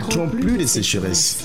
connaîtront plus de sécheresse.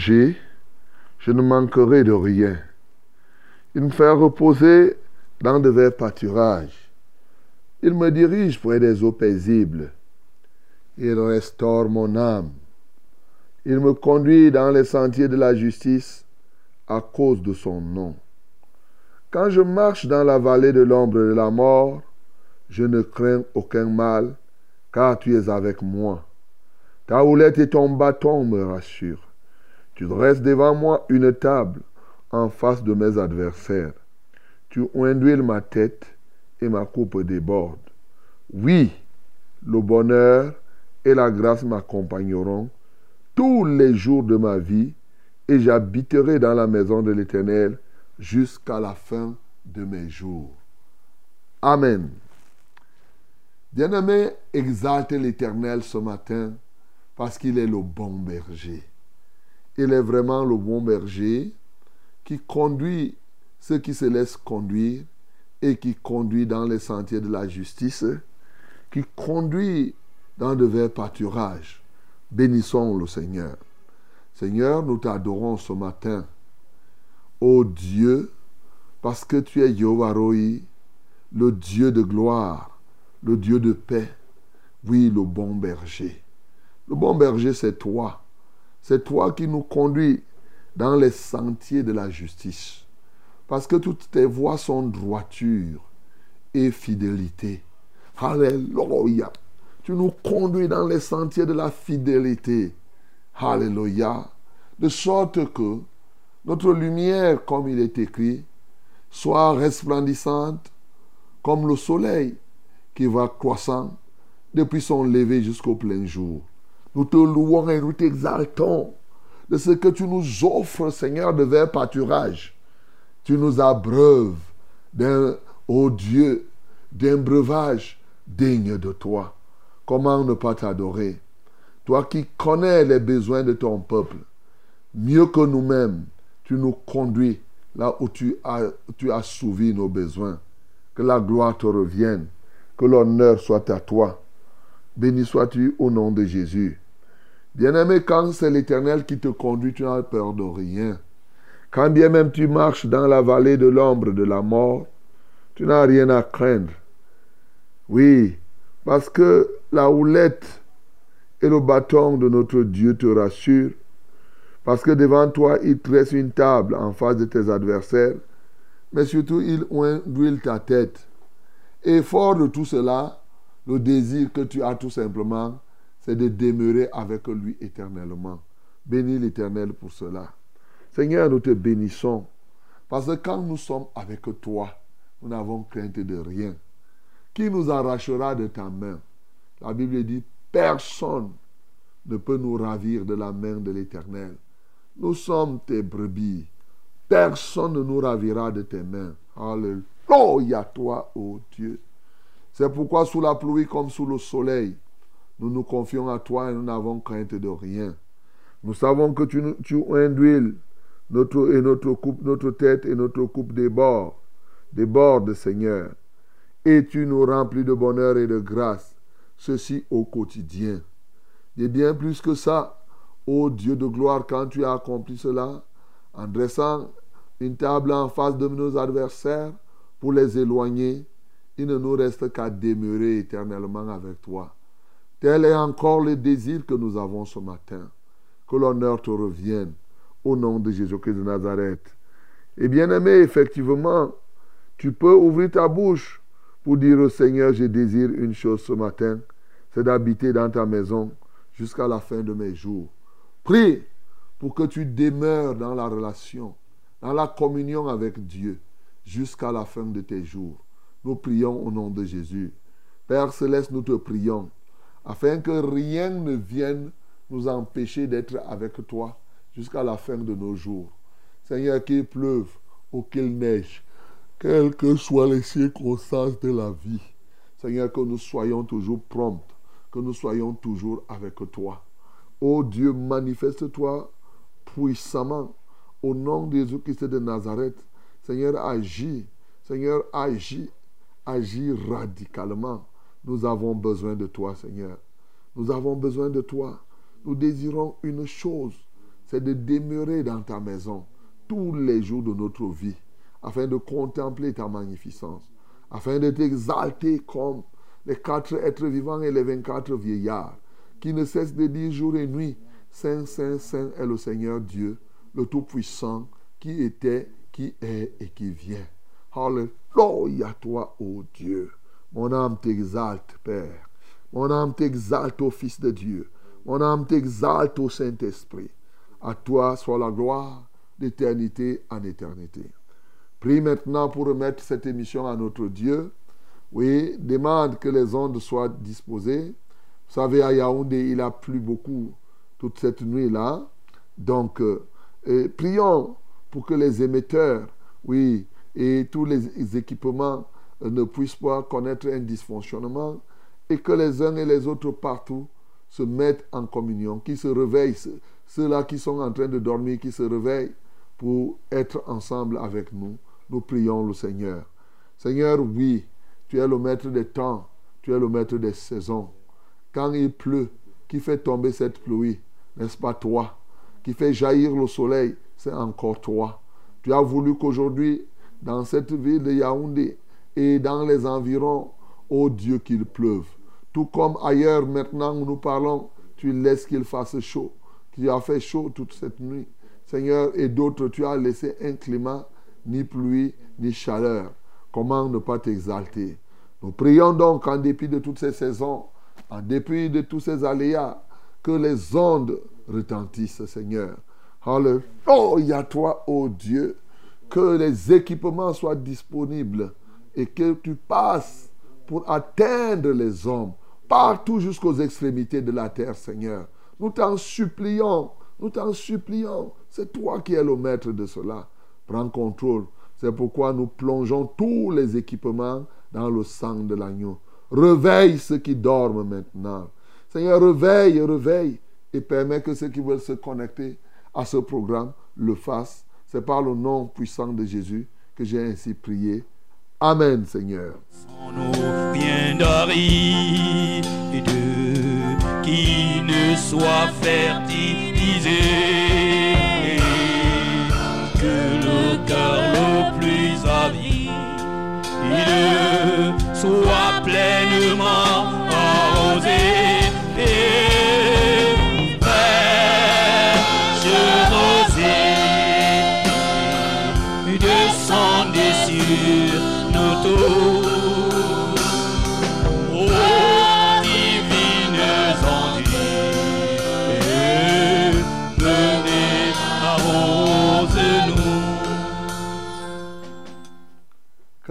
Je ne manquerai de rien. Il me fait reposer dans de verts pâturages. Il me dirige près des eaux paisibles. Il restaure mon âme. Il me conduit dans les sentiers de la justice à cause de son nom. Quand je marche dans la vallée de l'ombre de la mort, je ne crains aucun mal, car tu es avec moi. Ta houlette et ton bâton me rassurent. Tu dresses devant moi une table en face de mes adversaires. Tu induis ma tête et ma coupe déborde. Oui, le bonheur et la grâce m'accompagneront tous les jours de ma vie et j'habiterai dans la maison de l'Éternel jusqu'à la fin de mes jours. Amen. Bien-aimé, exalte l'Éternel ce matin parce qu'il est le bon berger. Il est vraiment le bon berger qui conduit ceux qui se laissent conduire et qui conduit dans les sentiers de la justice, qui conduit dans de verts pâturages. Bénissons le Seigneur. Seigneur, nous t'adorons ce matin. Ô Dieu, parce que tu es Yovaroi, le Dieu de gloire, le Dieu de paix, oui, le bon berger. Le bon berger, c'est toi. C'est toi qui nous conduis dans les sentiers de la justice. Parce que toutes tes voies sont droiture et fidélité. Alléluia. Tu nous conduis dans les sentiers de la fidélité. Alléluia. De sorte que notre lumière, comme il est écrit, soit resplendissante comme le soleil qui va croissant depuis son lever jusqu'au plein jour. Nous te louons et nous t'exaltons de ce que tu nous offres, Seigneur, de verts pâturage. Tu nous abreuves d'un, ô Dieu, d'un breuvage digne de toi. Comment ne pas t'adorer? Toi qui connais les besoins de ton peuple, mieux que nous-mêmes, tu nous conduis là où tu as, tu souvi nos besoins. Que la gloire te revienne, que l'honneur soit à toi. Béni sois-tu au nom de Jésus. Bien-aimé, quand c'est l'Éternel qui te conduit, tu n'as peur de rien. Quand bien même tu marches dans la vallée de l'ombre de la mort, tu n'as rien à craindre. Oui, parce que la houlette et le bâton de notre Dieu te rassurent. Parce que devant toi, il tresse une table en face de tes adversaires. Mais surtout, il huile ta tête. Et fort de tout cela, Le désir que tu as tout simplement, c'est de demeurer avec lui éternellement. Bénis l'Éternel pour cela. Seigneur, nous te bénissons. Parce que quand nous sommes avec toi, nous n'avons crainte de rien. Qui nous arrachera de ta main? La Bible dit, personne ne peut nous ravir de la main de l'Éternel. Nous sommes tes brebis. Personne ne nous ravira de tes mains. Alléluia, toi, ô Dieu. C'est pourquoi sous la pluie comme sous le soleil, nous nous confions à toi et nous n'avons crainte de rien. Nous savons que tu, tu induis notre, et notre, coupe, notre tête et notre coupe déborde, Seigneur. Et tu nous remplis de bonheur et de grâce, ceci au quotidien. Et bien plus que ça, ô Dieu de gloire, quand tu as accompli cela, en dressant une table en face de nos adversaires pour les éloigner, il ne nous reste qu'à demeurer éternellement avec toi. Tel est encore le désir que nous avons ce matin. Que l'honneur te revienne au nom de Jésus-Christ de Nazareth. Et bien aimé, effectivement, tu peux ouvrir ta bouche pour dire au Seigneur, je désire une chose ce matin, c'est d'habiter dans ta maison jusqu'à la fin de mes jours. Prie pour que tu demeures dans la relation, dans la communion avec Dieu jusqu'à la fin de tes jours. Nous prions au nom de Jésus. Père céleste, nous te prions afin que rien ne vienne nous empêcher d'être avec toi jusqu'à la fin de nos jours. Seigneur, qu'il pleuve ou qu'il neige, quelles que soient les circonstances de la vie. Seigneur, que nous soyons toujours prompts, que nous soyons toujours avec toi. Ô Dieu, manifeste-toi puissamment au nom de Jésus-Christ de Nazareth. Seigneur, agis. Seigneur, agis. Agis radicalement. Nous avons besoin de toi, Seigneur. Nous avons besoin de toi. Nous désirons une chose, c'est de demeurer dans ta maison tous les jours de notre vie, afin de contempler ta magnificence, afin de t'exalter comme les quatre êtres vivants et les vingt-quatre vieillards, qui ne cessent de dire jour et nuit, Saint, Saint, Saint est le Seigneur Dieu, le Tout-Puissant, qui était, qui est et qui vient. Alléluia toi, ô Dieu. Mon âme t'exalte, Père. Mon âme t'exalte, ô Fils de Dieu. Mon âme t'exalte, ô Saint-Esprit. À toi soit la gloire d'éternité en éternité. Prie maintenant pour remettre cette émission à notre Dieu. Oui, demande que les ondes soient disposées. Vous savez, à Yaoundé, il a plu beaucoup toute cette nuit-là. Donc, euh, prions pour que les émetteurs, oui, et tous les équipements ne puissent pas connaître un dysfonctionnement et que les uns et les autres partout se mettent en communion, qui se réveillent, ceux-là qui sont en train de dormir, qui se réveillent pour être ensemble avec nous. Nous prions le Seigneur. Seigneur, oui, tu es le maître des temps, tu es le maître des saisons. Quand il pleut, qui fait tomber cette pluie, n'est-ce pas toi? Qui fait jaillir le soleil, c'est encore toi. Tu as voulu qu'aujourd'hui, dans cette ville de Yaoundé et dans les environs, ô Dieu, qu'il pleuve. Tout comme ailleurs, maintenant où nous parlons, tu laisses qu'il fasse chaud. Tu as fait chaud toute cette nuit. Seigneur, et d'autres, tu as laissé un climat, ni pluie, ni chaleur. Comment ne pas t'exalter? Nous prions donc, en dépit de toutes ces saisons, en dépit de tous ces aléas, que les ondes retentissent, Seigneur. Alléluia, toi, ô Dieu, que les équipements soient disponibles et que tu passes pour atteindre les hommes partout jusqu'aux extrémités de la terre, Seigneur. Nous t'en supplions, nous t'en supplions. C'est toi qui es le maître de cela. Prends contrôle. C'est pourquoi nous plongeons tous les équipements dans le sang de l'agneau. Réveille ceux qui dorment maintenant. Seigneur, réveille, réveille et permets que ceux qui veulent se connecter à ce programme le fassent. C'est par le nom puissant de Jésus que j'ai ainsi prié. Amen, Seigneur. qui ne soit fertilisé, que le cœur le plus avide soit pleinement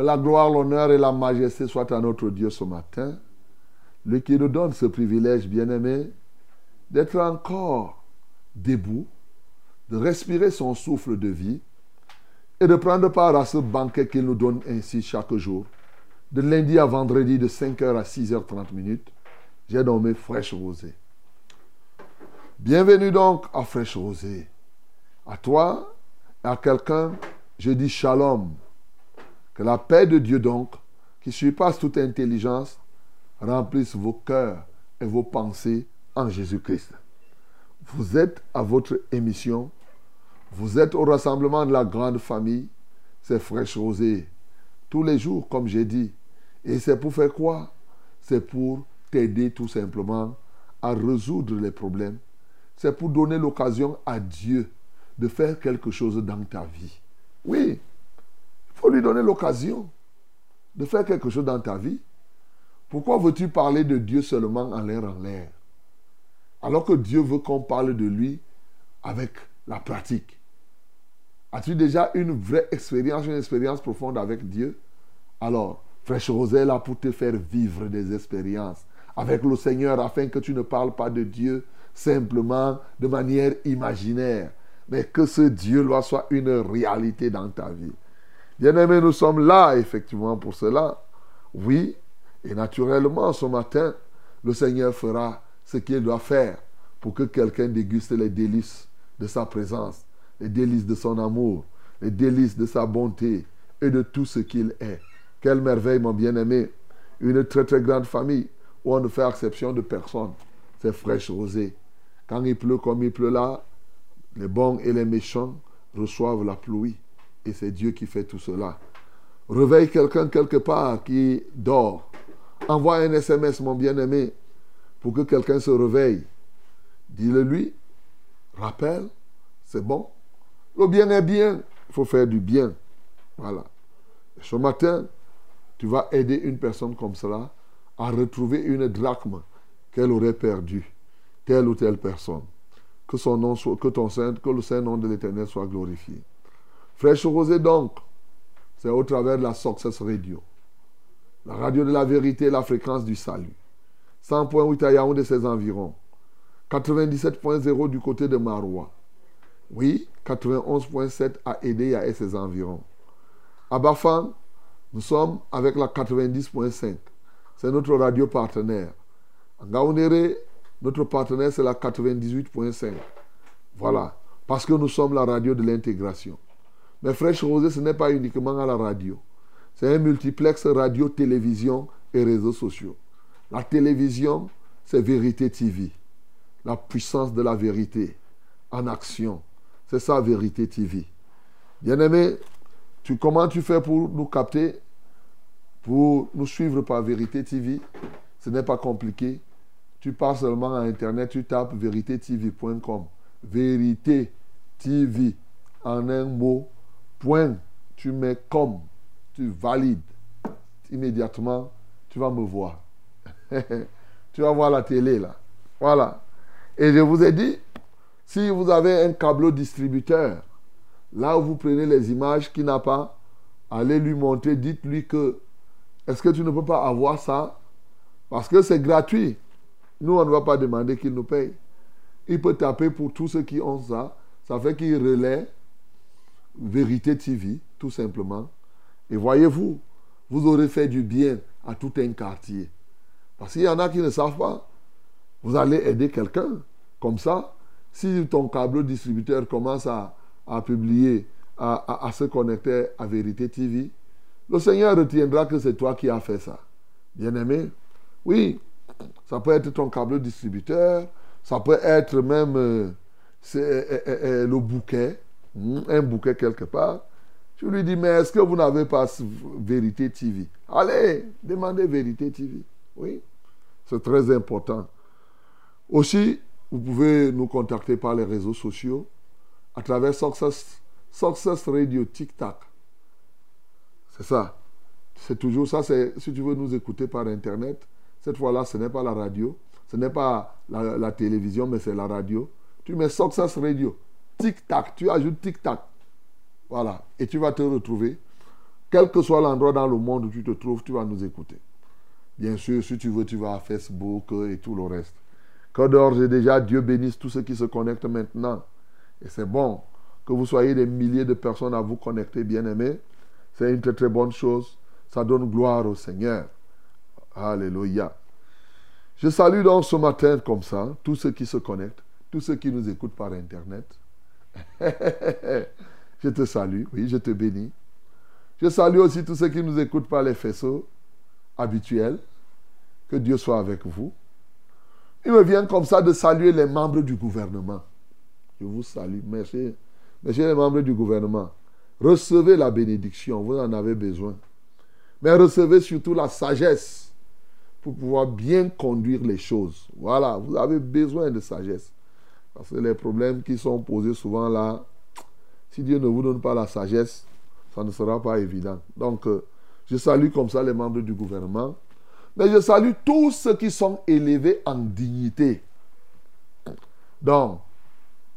la gloire, l'honneur et la majesté soient à notre Dieu ce matin, lui qui nous donne ce privilège bien-aimé d'être encore debout, de respirer son souffle de vie et de prendre part à ce banquet qu'il nous donne ainsi chaque jour, de lundi à vendredi de 5h à 6h30 minutes. J'ai nommé Fraîche Rosée. Bienvenue donc à Fraîche Rosée. À toi et à quelqu'un, je dis shalom. Que la paix de Dieu donc, qui surpasse toute intelligence, remplisse vos cœurs et vos pensées en Jésus-Christ. Vous êtes à votre émission. Vous êtes au rassemblement de la grande famille. C'est fraîche rosée. Tous les jours, comme j'ai dit. Et c'est pour faire quoi? C'est pour t'aider tout simplement à résoudre les problèmes. C'est pour donner l'occasion à Dieu de faire quelque chose dans ta vie. Oui, faut lui donner l'occasion de faire quelque chose dans ta vie. Pourquoi veux-tu parler de Dieu seulement en l'air en l'air? Alors que Dieu veut qu'on parle de lui avec la pratique. As-tu déjà une vraie expérience, une expérience profonde avec Dieu? Alors, Fraîche Rosée là pour te faire vivre des expériences avec le Seigneur afin que tu ne parles pas de Dieu simplement de manière imaginaire, mais que ce Dieu-là soit une réalité dans ta vie. Bien-aimés, nous sommes là effectivement pour cela. Oui, et naturellement, ce matin, le Seigneur fera ce qu'il doit faire pour que quelqu'un déguste les délices de sa présence, les délices de son amour, les délices de sa bonté et de tout ce qu'il est. Quelle merveille, mon bien-aimé. Une très très grande famille où on ne fait exception de personne. C'est fraîche rosée. Quand il pleut comme il pleut là, les bons et les méchants reçoivent la pluie. Et c'est Dieu qui fait tout cela. Réveille quelqu'un quelque part qui dort. Envoie un SMS, mon bien-aimé, pour que quelqu'un se réveille. Dis-le lui. Rappelle, c'est bon. Le bien est bien. Il faut faire du bien. Voilà. Et ce matin, tu vas aider une personne comme cela à retrouver une drachme qu'elle aurait perdue, telle ou telle personne. Que son nom soit, que ton saint, que le saint nom de l'Éternel soit glorifié. Fraîche rosée donc, c'est au travers de la Success Radio. La radio de la vérité, la fréquence du salut. 100.8 à Yaoundé et ses environs. 97.0 du côté de Maroua. Oui, 91.7 à Edea et ses environs. À Bafang, nous sommes avec la 90.5. C'est notre radio partenaire. En Gaoundéré, notre partenaire, c'est la 98.5. Voilà. Parce que nous sommes la radio de l'intégration. Mais Fraîche Rosée, ce n'est pas uniquement à la radio. C'est un multiplex radio, télévision et réseaux sociaux. La télévision, c'est Vérité TV. La puissance de la vérité en action. C'est ça, Vérité TV. Bien-aimé, tu, comment tu fais pour nous capter, pour nous suivre par Vérité TV Ce n'est pas compliqué. Tu pars seulement à Internet, tu tapes véritétv.com. Vérité TV en un mot, point. Tu mets comme tu valides, immédiatement, tu vas me voir. tu vas voir la télé là. Voilà. Et je vous ai dit, si vous avez un câble distributeur, là où vous prenez les images qui n'a pas, allez lui montrer, dites-lui que, est-ce que tu ne peux pas avoir ça? Parce que c'est gratuit. Nous, on ne va pas demander qu'il nous paye. Il peut taper pour tous ceux qui ont ça. Ça fait qu'il relaie Vérité TV, tout simplement. Et voyez-vous, vous aurez fait du bien à tout un quartier. Parce qu'il y en a qui ne savent pas. Vous allez aider quelqu'un. Comme ça, si ton câble distributeur commence à, publier, à, à, se connecter à Vérité TV, le Seigneur retiendra que c'est toi qui as fait ça. Bien-aimé, oui, ça peut être ton câble distributeur, ça peut être même euh, euh, euh, le bouquet, un bouquet quelque part. Je lui dis, mais est-ce que vous n'avez pas Vérité TV Allez, demandez Vérité TV. Oui, c'est très important. Aussi, vous pouvez nous contacter par les réseaux sociaux à travers Success, Success Radio TikTok. C'est ça. C'est toujours ça. Si tu veux nous écouter par Internet, cette fois-là, ce n'est pas la radio, ce n'est pas la, la, télévision, mais c'est la radio. Tu mets Success Radio, TikTok, tu ajoutes TikTok. Voilà. Et tu vas te retrouver Quel que soit l'endroit dans le monde où tu te trouves, tu vas nous écouter. Bien sûr, si tu veux, tu vas à Facebook et tout le reste. Que d'ores et déjà, Dieu bénisse tous ceux qui se connectent maintenant. Et c'est bon que vous soyez des milliers de personnes à vous connecter, bien-aimés. C'est une très très bonne chose. Ça donne gloire au Seigneur. Alléluia. Je salue donc ce matin comme ça tous ceux qui se connectent, tous ceux qui nous écoutent par Internet. je te salue, oui, je te bénis. Je salue aussi tous ceux qui nous écoutent par les faisceaux habituels. Que Dieu soit avec vous. Il me vient comme ça de saluer les membres du gouvernement. Je vous salue. Merci. Merci les membres du gouvernement. Recevez la bénédiction, vous en avez besoin. Mais recevez surtout la sagesse pour pouvoir bien conduire les choses. Voilà, vous avez besoin de sagesse. Parce que les problèmes qui sont posés souvent là, si Dieu ne vous donne pas la sagesse, ça ne sera pas évident. Donc, euh, je salue comme ça les membres du gouvernement. Mais je salue tous ceux qui sont élevés en dignité. Donc,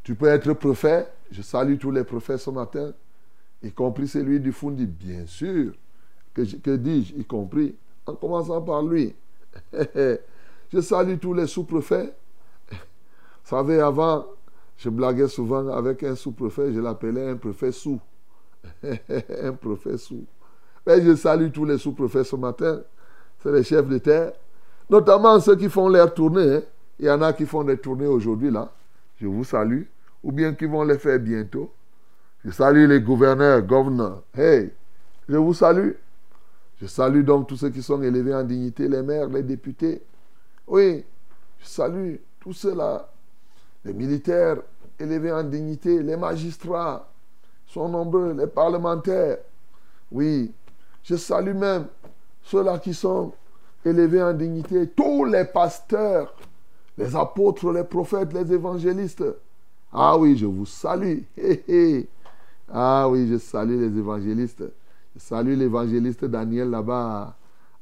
tu peux être prophète. Je salue tous les prophètes ce matin, y compris celui du Fundi, bien sûr. Que, que dis-je, y compris, en commençant par lui. je salue tous les sous-préfets. Vous savez, avant, je blaguais souvent avec un sous-préfet, je l'appelais un préfet sous. un préfet sous. Mais je salue tous les sous-préfets ce matin. C'est les chefs de terre. Notamment ceux qui font leur tournée. Hein. Il y en a qui font des tournées aujourd'hui là. Je vous salue. Ou bien qui vont les faire bientôt. Je salue les gouverneurs, gouverneurs. Hey, je vous salue. Je salue donc tous ceux qui sont élevés en dignité, les maires, les députés. Oui, je salue tous ceux-là. Les militaires élevés en dignité, les magistrats sont nombreux, les parlementaires. Oui, je salue même ceux-là qui sont élevés en dignité, tous les pasteurs, les apôtres, les prophètes, les évangélistes. Ah oui, je vous salue. Ah oui, je salue les évangélistes. Je salue l'évangéliste Daniel là-bas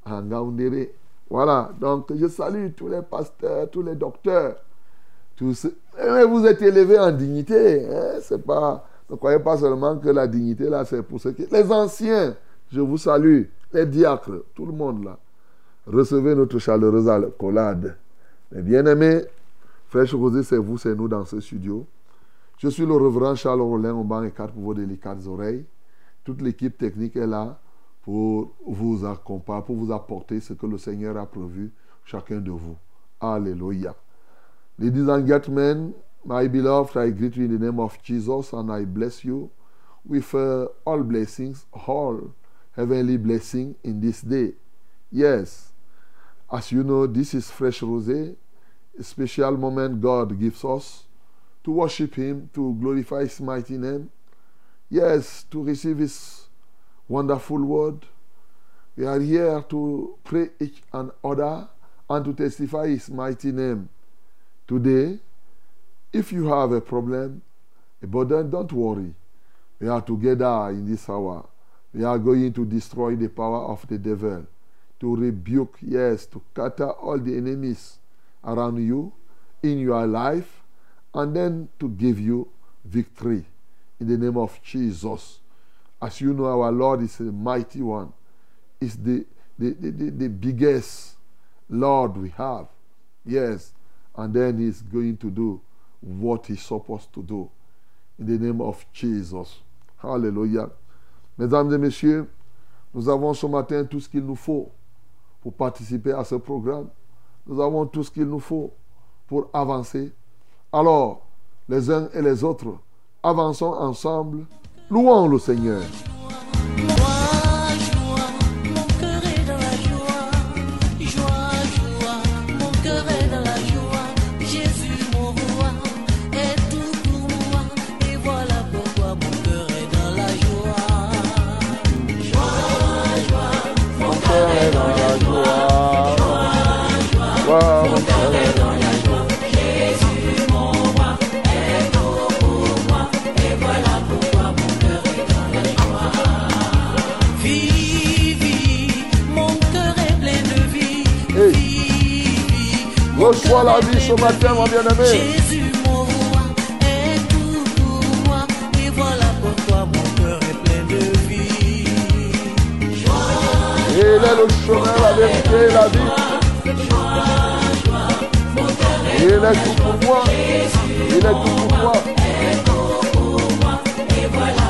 à Ngaoundéré. Voilà, donc je salue tous les pasteurs, tous les docteurs. Mais vous êtes élevés en dignité. Hein? C'est pas... Ne croyez pas seulement que la dignité là, c'est pour ceux qui... Les anciens, je vous salue. Les diacres, tout le monde là. Recevez notre chaleureuse accolade. Mais bien-aimés, Frère Rosé, c'est vous, c'est nous dans ce studio. Je suis le reverend Charles Rollin au banc et quatre pour vos délicates oreilles. Toute l'équipe technique est là pour vous accompagner, pour vous apporter ce que le Seigneur a prévu chacun de vous. Alléluia. Ladies and gentlemen, my beloved, I greet you in the name of Jesus and I bless you with uh, all blessings, all heavenly blessing in this day. Yes, as you know, this is Fresh Rosé, a special moment God gives us to worship Him, to glorify His mighty name. Yes, to receive His wonderful word. We are here to pray each and other and to testify His mighty name. Today, if you have a problem, a burden, don't worry. We are together in this hour. We are going to destroy the power of the devil, to rebuke, yes, to cut all the enemies around you in your life and then to give you victory in the name of Jesus. As you know, our Lord is a mighty one, is the, the, the, the biggest Lord we have. Yes. And then He's going to do what He's supposed to do in the name of Jesus. Hallelujah. Mesdames et messieurs, nous avons ce matin tout ce qu'il nous faut pour participer à ce programme. Nous avons tout ce qu'il nous faut pour avancer alors, les uns et les autres, avançons ensemble, louons le Seigneur. Reçois la vie ce matin, mon bien-aimé. Jésus, mon roi, est tout pour moi. Et voilà pourquoi mon cœur est plein de vie. Joie, Il est le chemin, la vérité, la vie. Il est tout pour moi. Il est tout pour moi. Et voilà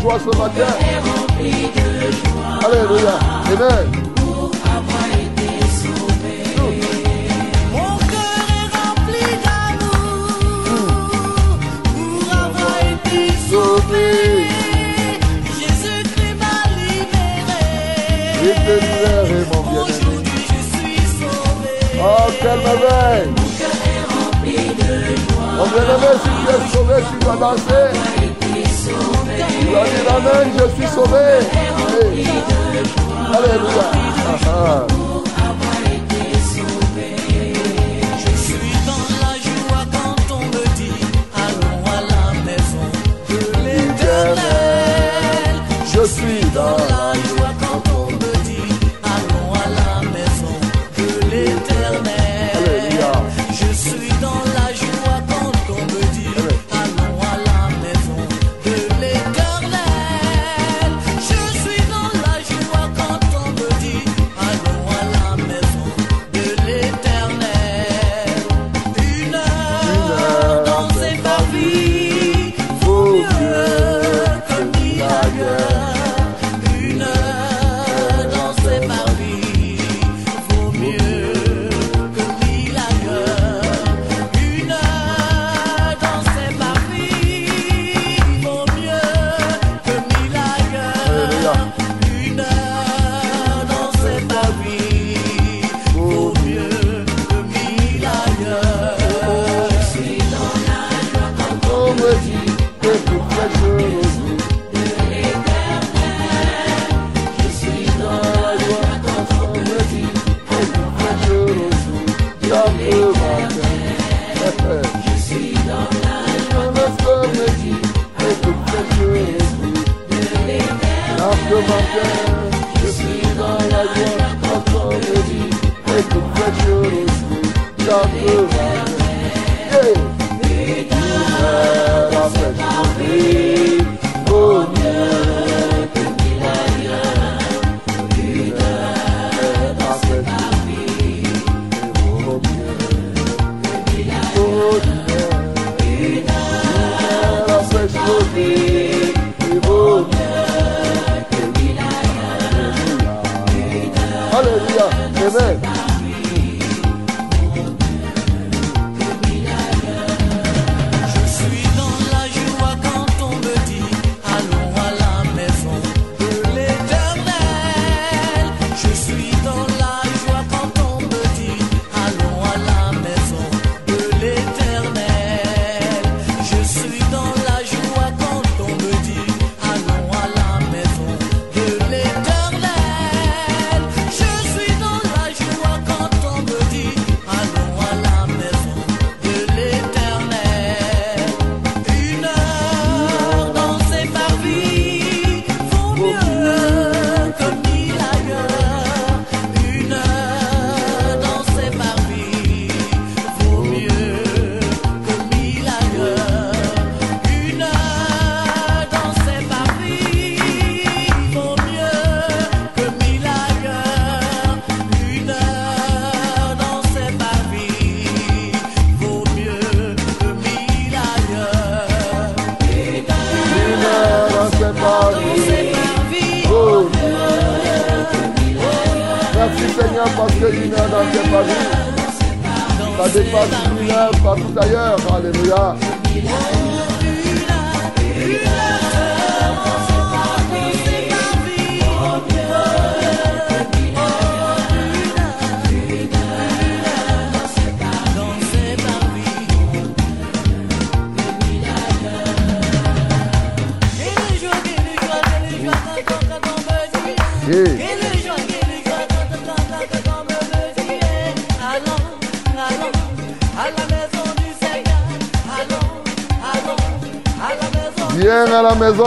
Je suis. Alléluia. Amen. Pour avoir été sauvé. Mon cœur est rempli d'amour. Pour avoir été sauvé. Jésus Christ m'a libéré. Aujourd'hui je suis sauvé. Oh, mon cœur est rempli de joie. Mon cœur est rempli de joie. Mon cœur est sauvé. tu suis sauvé. Je suis sauvé. La vie je suis sauvé. Alléluia. Ah, ah. Je suis dans la joie quand on me dit. Allons à la maison de l'Éternel. Je suis dans la joie.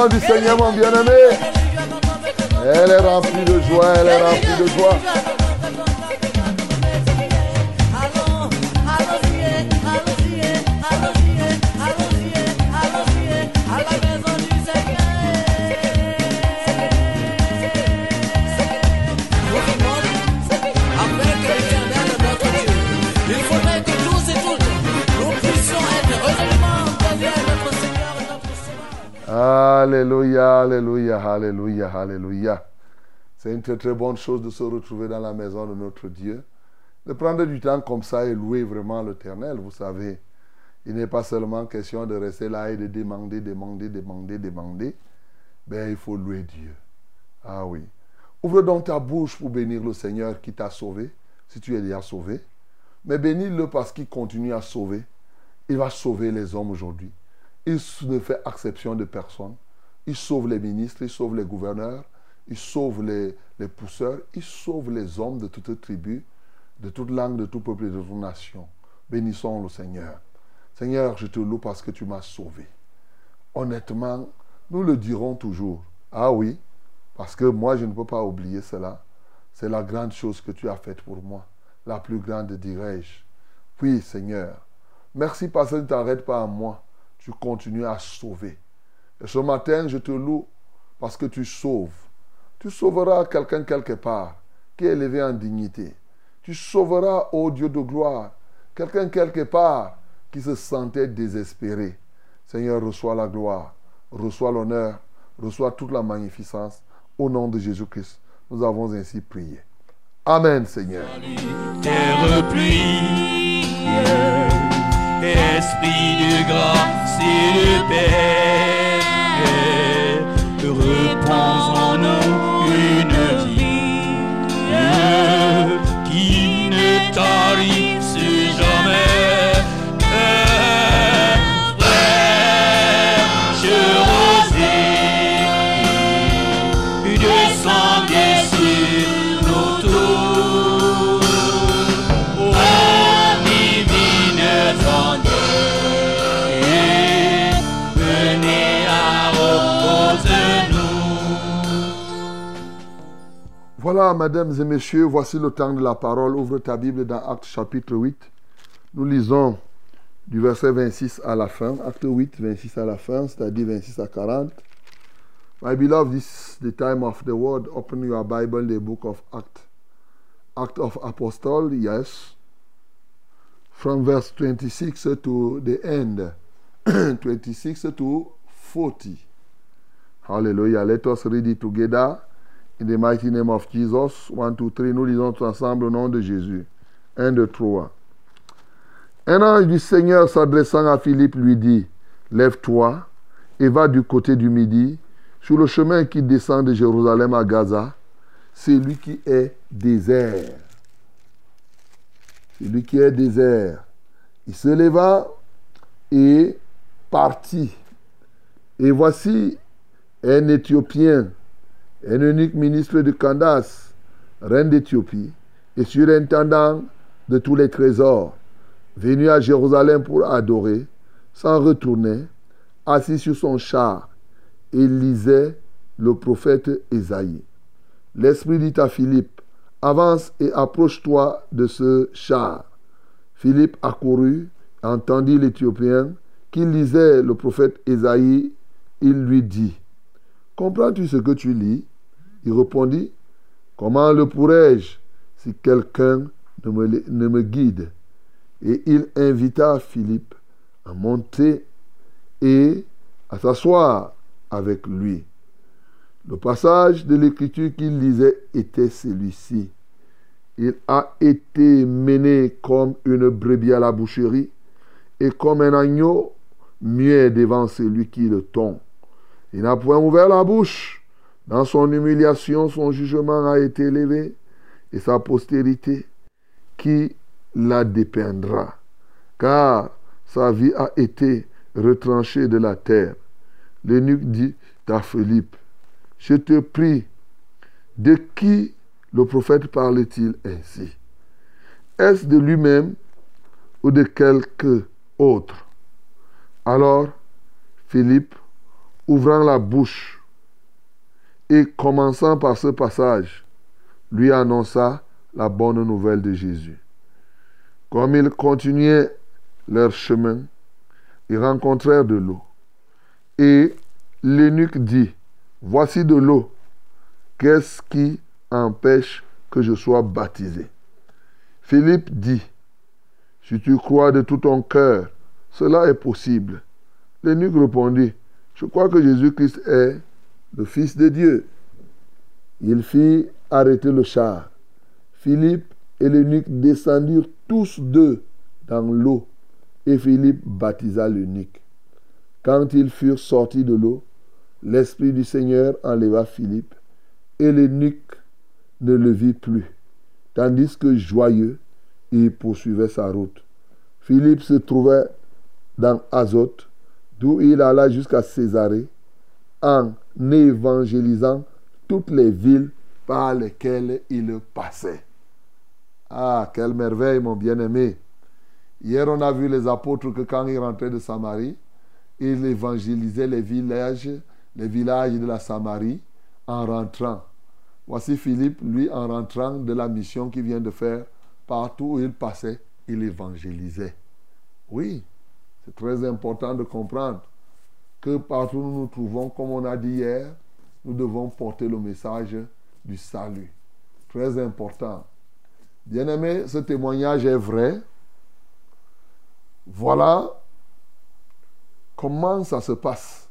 Du Seigneur, mon bien-aimé. Elle est remplie de joie, elle est remplie de joie. Alléluia, alléluia. C'est une très très bonne chose de se retrouver dans la maison de notre Dieu. De prendre du temps comme ça et louer vraiment l'éternel, vous savez. Il n'est pas seulement question de rester là et de demander, demander, demander, demander. Mais il faut louer Dieu. Ah oui. Ouvre donc ta bouche pour bénir le Seigneur qui t'a sauvé, si tu es déjà sauvé. Mais bénis-le parce qu'il continue à sauver. Il va sauver les hommes aujourd'hui. Il ne fait exception de personne. Il sauve les ministres, il sauve les gouverneurs, il sauve les, les pousseurs, il sauve les hommes de toute tribu, de toute langue, de tout peuple et de toute nation. Bénissons le Seigneur. Seigneur, je te loue parce que tu m'as sauvé. Honnêtement, nous le dirons toujours. Ah oui, parce que moi, je ne peux pas oublier cela. C'est la grande chose que tu as faite pour moi. La plus grande, dirais-je. Oui, Seigneur. Merci parce que tu ne t'arrêtes pas à moi. Tu continues à sauver. Et ce matin, je te loue parce que tu sauves. Tu sauveras quelqu'un quelque part qui est élevé en dignité. Tu sauveras, ô Dieu de gloire, quelqu'un quelque part qui se sentait désespéré. Seigneur, reçois la gloire, reçois l'honneur, reçois toute la magnificence. Au nom de Jésus-Christ, nous avons ainsi prié. Amen, Seigneur. terre pluie, esprit de grâce repose en nous une vie qui ne tarisse Voilà, mesdames et messieurs, voici le temps de la parole. Ouvre ta Bible dans Actes chapitre 8. Nous lisons du verset 26 à la fin, acte 8, 26 à la fin, c'est-à-dire 26 à 40. My beloved, this is the time of the word. Open your Bible, the book of Acts. Act of Apostle, yes. From verse 26 to the end. 26 to 40. Hallelujah. Let us read it together. In the mighty name of Jesus. 1, 2, 3. Nous lisons tous ensemble au nom de Jésus. 1, 2, 3. Un ange du Seigneur s'adressant à Philippe lui dit, Lève-toi et va du côté du midi, sur le chemin qui descend de Jérusalem à Gaza, celui qui est désert. Celui qui est désert. Il se leva et partit. Et voici un Éthiopien, un unique ministre de Candace, reine d'Éthiopie, et surintendant de tous les trésors, venu à Jérusalem pour adorer, s'en retournait, assis sur son char, et lisait le prophète Ésaïe. L'Esprit dit à Philippe, avance et approche-toi de ce char. Philippe accourut, entendit l'Éthiopien qui lisait le prophète Ésaïe. Il lui dit, Comprends-tu ce que tu lis? Il répondit, Comment le pourrais-je si quelqu'un ne me, guide? Et il invita Philippe à monter et à s'asseoir avec lui. Le passage de l'écriture qu'il lisait était celui-ci. Il a été mené comme une brebis à la boucherie et comme un agneau muet devant celui qui le tond. Il n'a point ouvert la bouche. Dans son humiliation, son jugement a été élevé et sa postérité qui la dépeindra. Car sa vie a été retranchée de la terre. L'eunuque dit à Philippe, je te prie, de qui le prophète parle-t-il ainsi? Est-ce de lui-même ou de quelque autre? Alors, Philippe, ouvrant la bouche et commençant par ce passage, lui annonça la bonne nouvelle de Jésus. Comme ils continuaient leur chemin, ils rencontrèrent de l'eau. Et l'eunuque dit, Voici de l'eau. Qu'est-ce qui empêche que je sois baptisé? Philippe dit, Si tu crois de tout ton cœur, cela est possible. L'eunuque répondit, Je crois que Jésus-Christ est le Fils de Dieu. Il fit arrêter le char. Philippe et l'eunuque descendirent tous deux dans l'eau, et Philippe baptisa l'eunuque. Quand ils furent sortis de l'eau, l'Esprit du Seigneur enleva Philippe, et l'eunuque ne le vit plus, tandis que joyeux, il poursuivait sa route. Philippe se trouvait dans Azote, d'où il alla jusqu'à Césarée, en évangélisant toutes les villes par lesquelles il passait. Ah, quelle merveille, mon bien-aimé. Hier, on a vu les apôtres que quand ils rentraient de Samarie, ils évangélisaient les villages, les villages de la Samarie en rentrant. Voici Philippe, lui, en rentrant de la mission qu'il vient de faire, partout où il passait, il évangélisait. Oui, c'est très important de comprendre que partout où nous nous trouvons, comme on a dit hier, nous devons porter le message du salut. Très important. Bien-aimé, ce témoignage est vrai. Voilà comment ça se passe.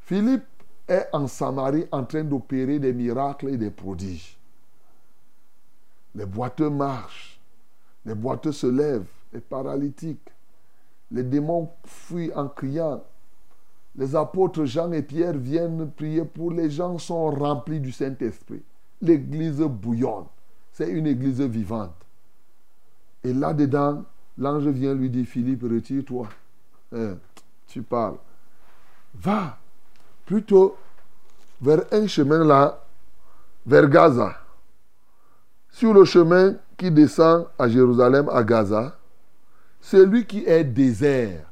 Philippe est en Samarie en train d'opérer des miracles et des prodiges. Les boiteux marchent, les boiteux se lèvent, les paralytiques, les démons fuient en criant. Les apôtres Jean et Pierre viennent prier pour les gens sont remplis du Saint-Esprit. L'église bouillonne. C'est une église vivante. Et là-dedans, l'ange vient lui dire, Philippe, retire-toi. Hein, tu parles. Va plutôt vers un chemin là, vers Gaza. Sur le chemin qui descend à Jérusalem, à Gaza, celui qui est désert.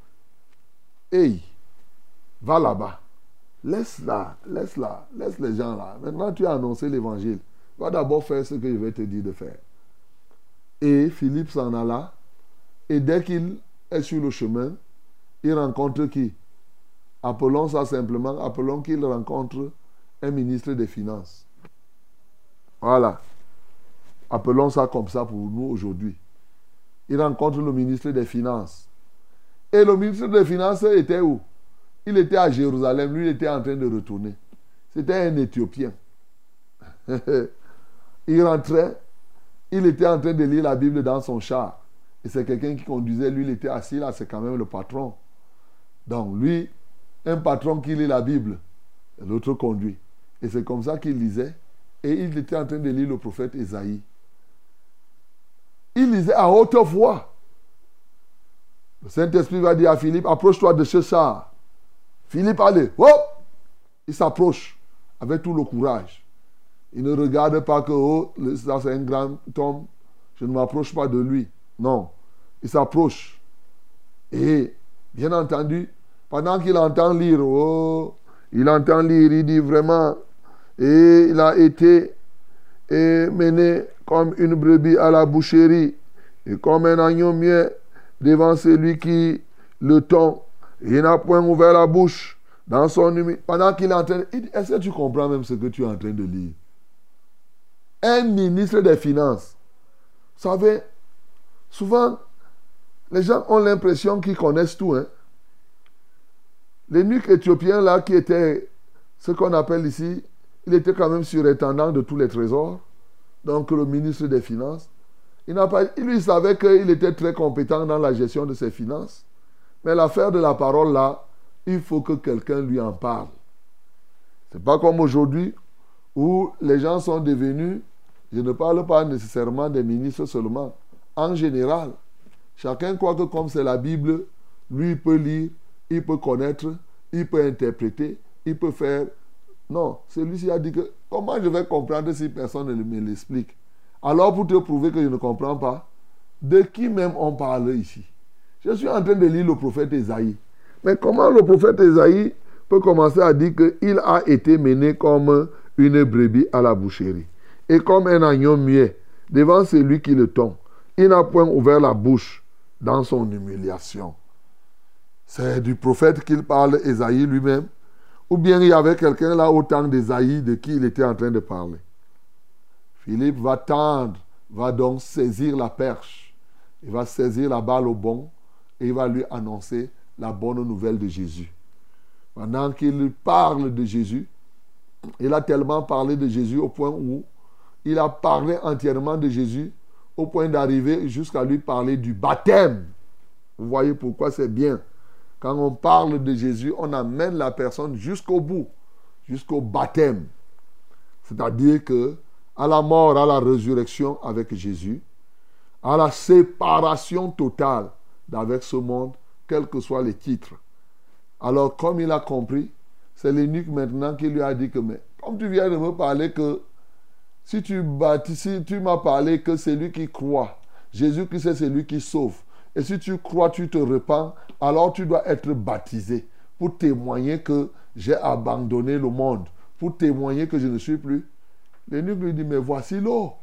Hey, va là-bas. Laisse-la, laisse-la, laisse les gens là. Maintenant, tu as annoncé l'évangile. Va d'abord faire ce que je vais te dire de faire. Et Philippe s'en alla Et dès qu'il est sur le chemin, il rencontre qui? Appelons ça simplement, appelons qu'il rencontre un ministre des Finances. Voilà. Appelons ça comme ça pour nous aujourd'hui. Il rencontre le ministre des Finances. Et le ministre des Finances était où? Il était à Jérusalem, lui il était en train de retourner. C'était un Éthiopien. il rentrait, il était en train de lire la Bible dans son char. Et c'est quelqu'un qui conduisait, lui il était assis là, c'est quand même le patron. Donc lui, un patron qui lit la Bible, l'autre conduit. Et c'est comme ça qu'il lisait. Et il était en train de lire le prophète Esaïe. Il lisait à haute voix. Le Saint-Esprit va dire à Philippe, approche-toi de ce char. Philippe, allez, Il s'approche avec tout le courage. Il ne regarde pas que, oh, ça c'est un grand homme, je ne m'approche pas de lui. Non, il s'approche. Et, bien entendu, pendant qu'il entend lire, oh, il entend lire, il dit vraiment, et il a été mené comme une brebis à la boucherie, et comme un agneau muet devant celui qui le tond. Il n'a point ouvert la bouche dans son humide. Pendant qu'il est en train est-ce que tu comprends même ce que tu es en train de lire? Un ministre des Finances. Vous savez, souvent, les gens ont l'impression qu'ils connaissent tout. Hein? L'énuque éthiopien là qui était ce qu'on appelle ici, il était quand même surintendant de tous les trésors, donc le ministre des Finances. Il, savait qu'il était très compétent dans la gestion de ses finances. Mais l'affaire de la parole là, il faut que quelqu'un lui en parle. C'est pas comme aujourd'hui où les gens sont devenus, je ne parle pas nécessairement des ministres seulement, en général, chacun croit que comme c'est la Bible, lui peut lire, il peut connaître, il peut interpréter, il peut faire. Non, celui-ci a dit que comment je vais comprendre si personne ne me l'explique? Alors pour te prouver que je ne comprends pas, de qui même on parle ici? Je suis en train de lire le prophète Esaïe. Mais comment le prophète Esaïe peut commencer à dire qu'il a été mené comme une brebis à la boucherie et comme un agneau muet devant celui qui le tond Il n'a point ouvert la bouche dans son humiliation. C'est du prophète qu'il parle, Esaïe lui-même. Ou bien il y avait quelqu'un là au temps d'Esaïe de qui il était en train de parler. Philippe va tendre, va donc saisir la perche. Il va saisir la balle au bon et il va lui annoncer la bonne nouvelle de Jésus. Pendant qu'il parle de Jésus, il a tellement parlé de Jésus au point où il a parlé entièrement de Jésus au point d'arriver jusqu'à lui parler du baptême. Vous voyez pourquoi c'est bien quand on parle de Jésus, on amène la personne jusqu'au bout, jusqu'au baptême. C'est-à-dire que à la mort, à la résurrection avec Jésus, à la séparation totale d'avec ce monde, quels que soient les titres. Alors, comme il a compris, c'est l'unique maintenant qui lui a dit que, mais comme tu viens de me parler que si tu, si tu m'as parlé que c'est lui qui croit, Jésus-Christ c'est celui qui sauve. Et si tu crois, tu te repens, alors tu dois être baptisé pour témoigner que j'ai abandonné le monde, pour témoigner que je ne suis plus. L'énuque lui dit, mais voici l'eau.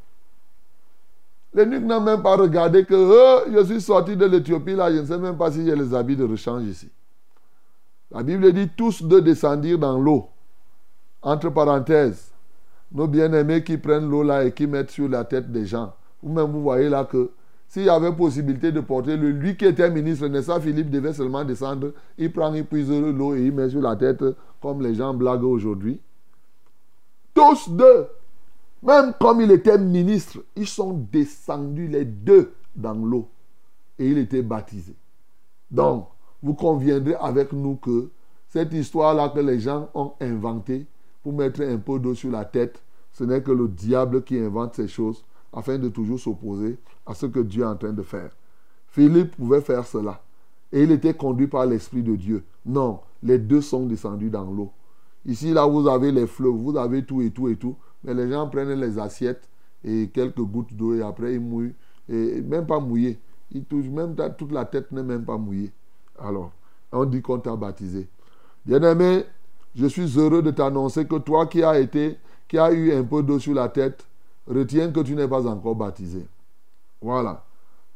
L'énuque n'a même pas regardé que oh, je suis sorti de l'Éthiopie, là, je ne sais même pas si j'ai les habits de rechange ici. La Bible dit tous deux descendirent dans l'eau. Entre parenthèses, nos bien-aimés qui prennent l'eau là et qui mettent sur la tête des gens. Vous-même, vous voyez là que s'il y avait possibilité de porter le, lui qui était ministre, pas, Philippe devait seulement descendre, il prend, il puise l'eau et il met sur la tête comme les gens blaguent aujourd'hui. Tous deux, même comme il était ministre, ils sont descendus les deux dans l'eau et il était baptisé. Donc, vous conviendrez avec nous que cette histoire-là que les gens ont inventée pour mettre un peu d'eau sur la tête, ce n'est que le diable qui invente ces choses afin de toujours s'opposer à ce que Dieu est en train de faire. Philippe pouvait faire cela. Et il était conduit par l'Esprit de Dieu. Non, les deux sont descendus dans l'eau. Ici, là, vous avez les fleuves, vous avez tout et tout et tout. Mais les gens prennent les assiettes et quelques gouttes d'eau et après ils mouillent. Et même pas mouillé. Ils touchent, même toute la tête n'est même pas mouillée. Alors, on dit qu'on t'a baptisé. Bien-aimé, je suis heureux de t'annoncer que toi qui as été, qui as eu un peu d'eau sur la tête, retiens que tu n'es pas encore baptisé. Voilà.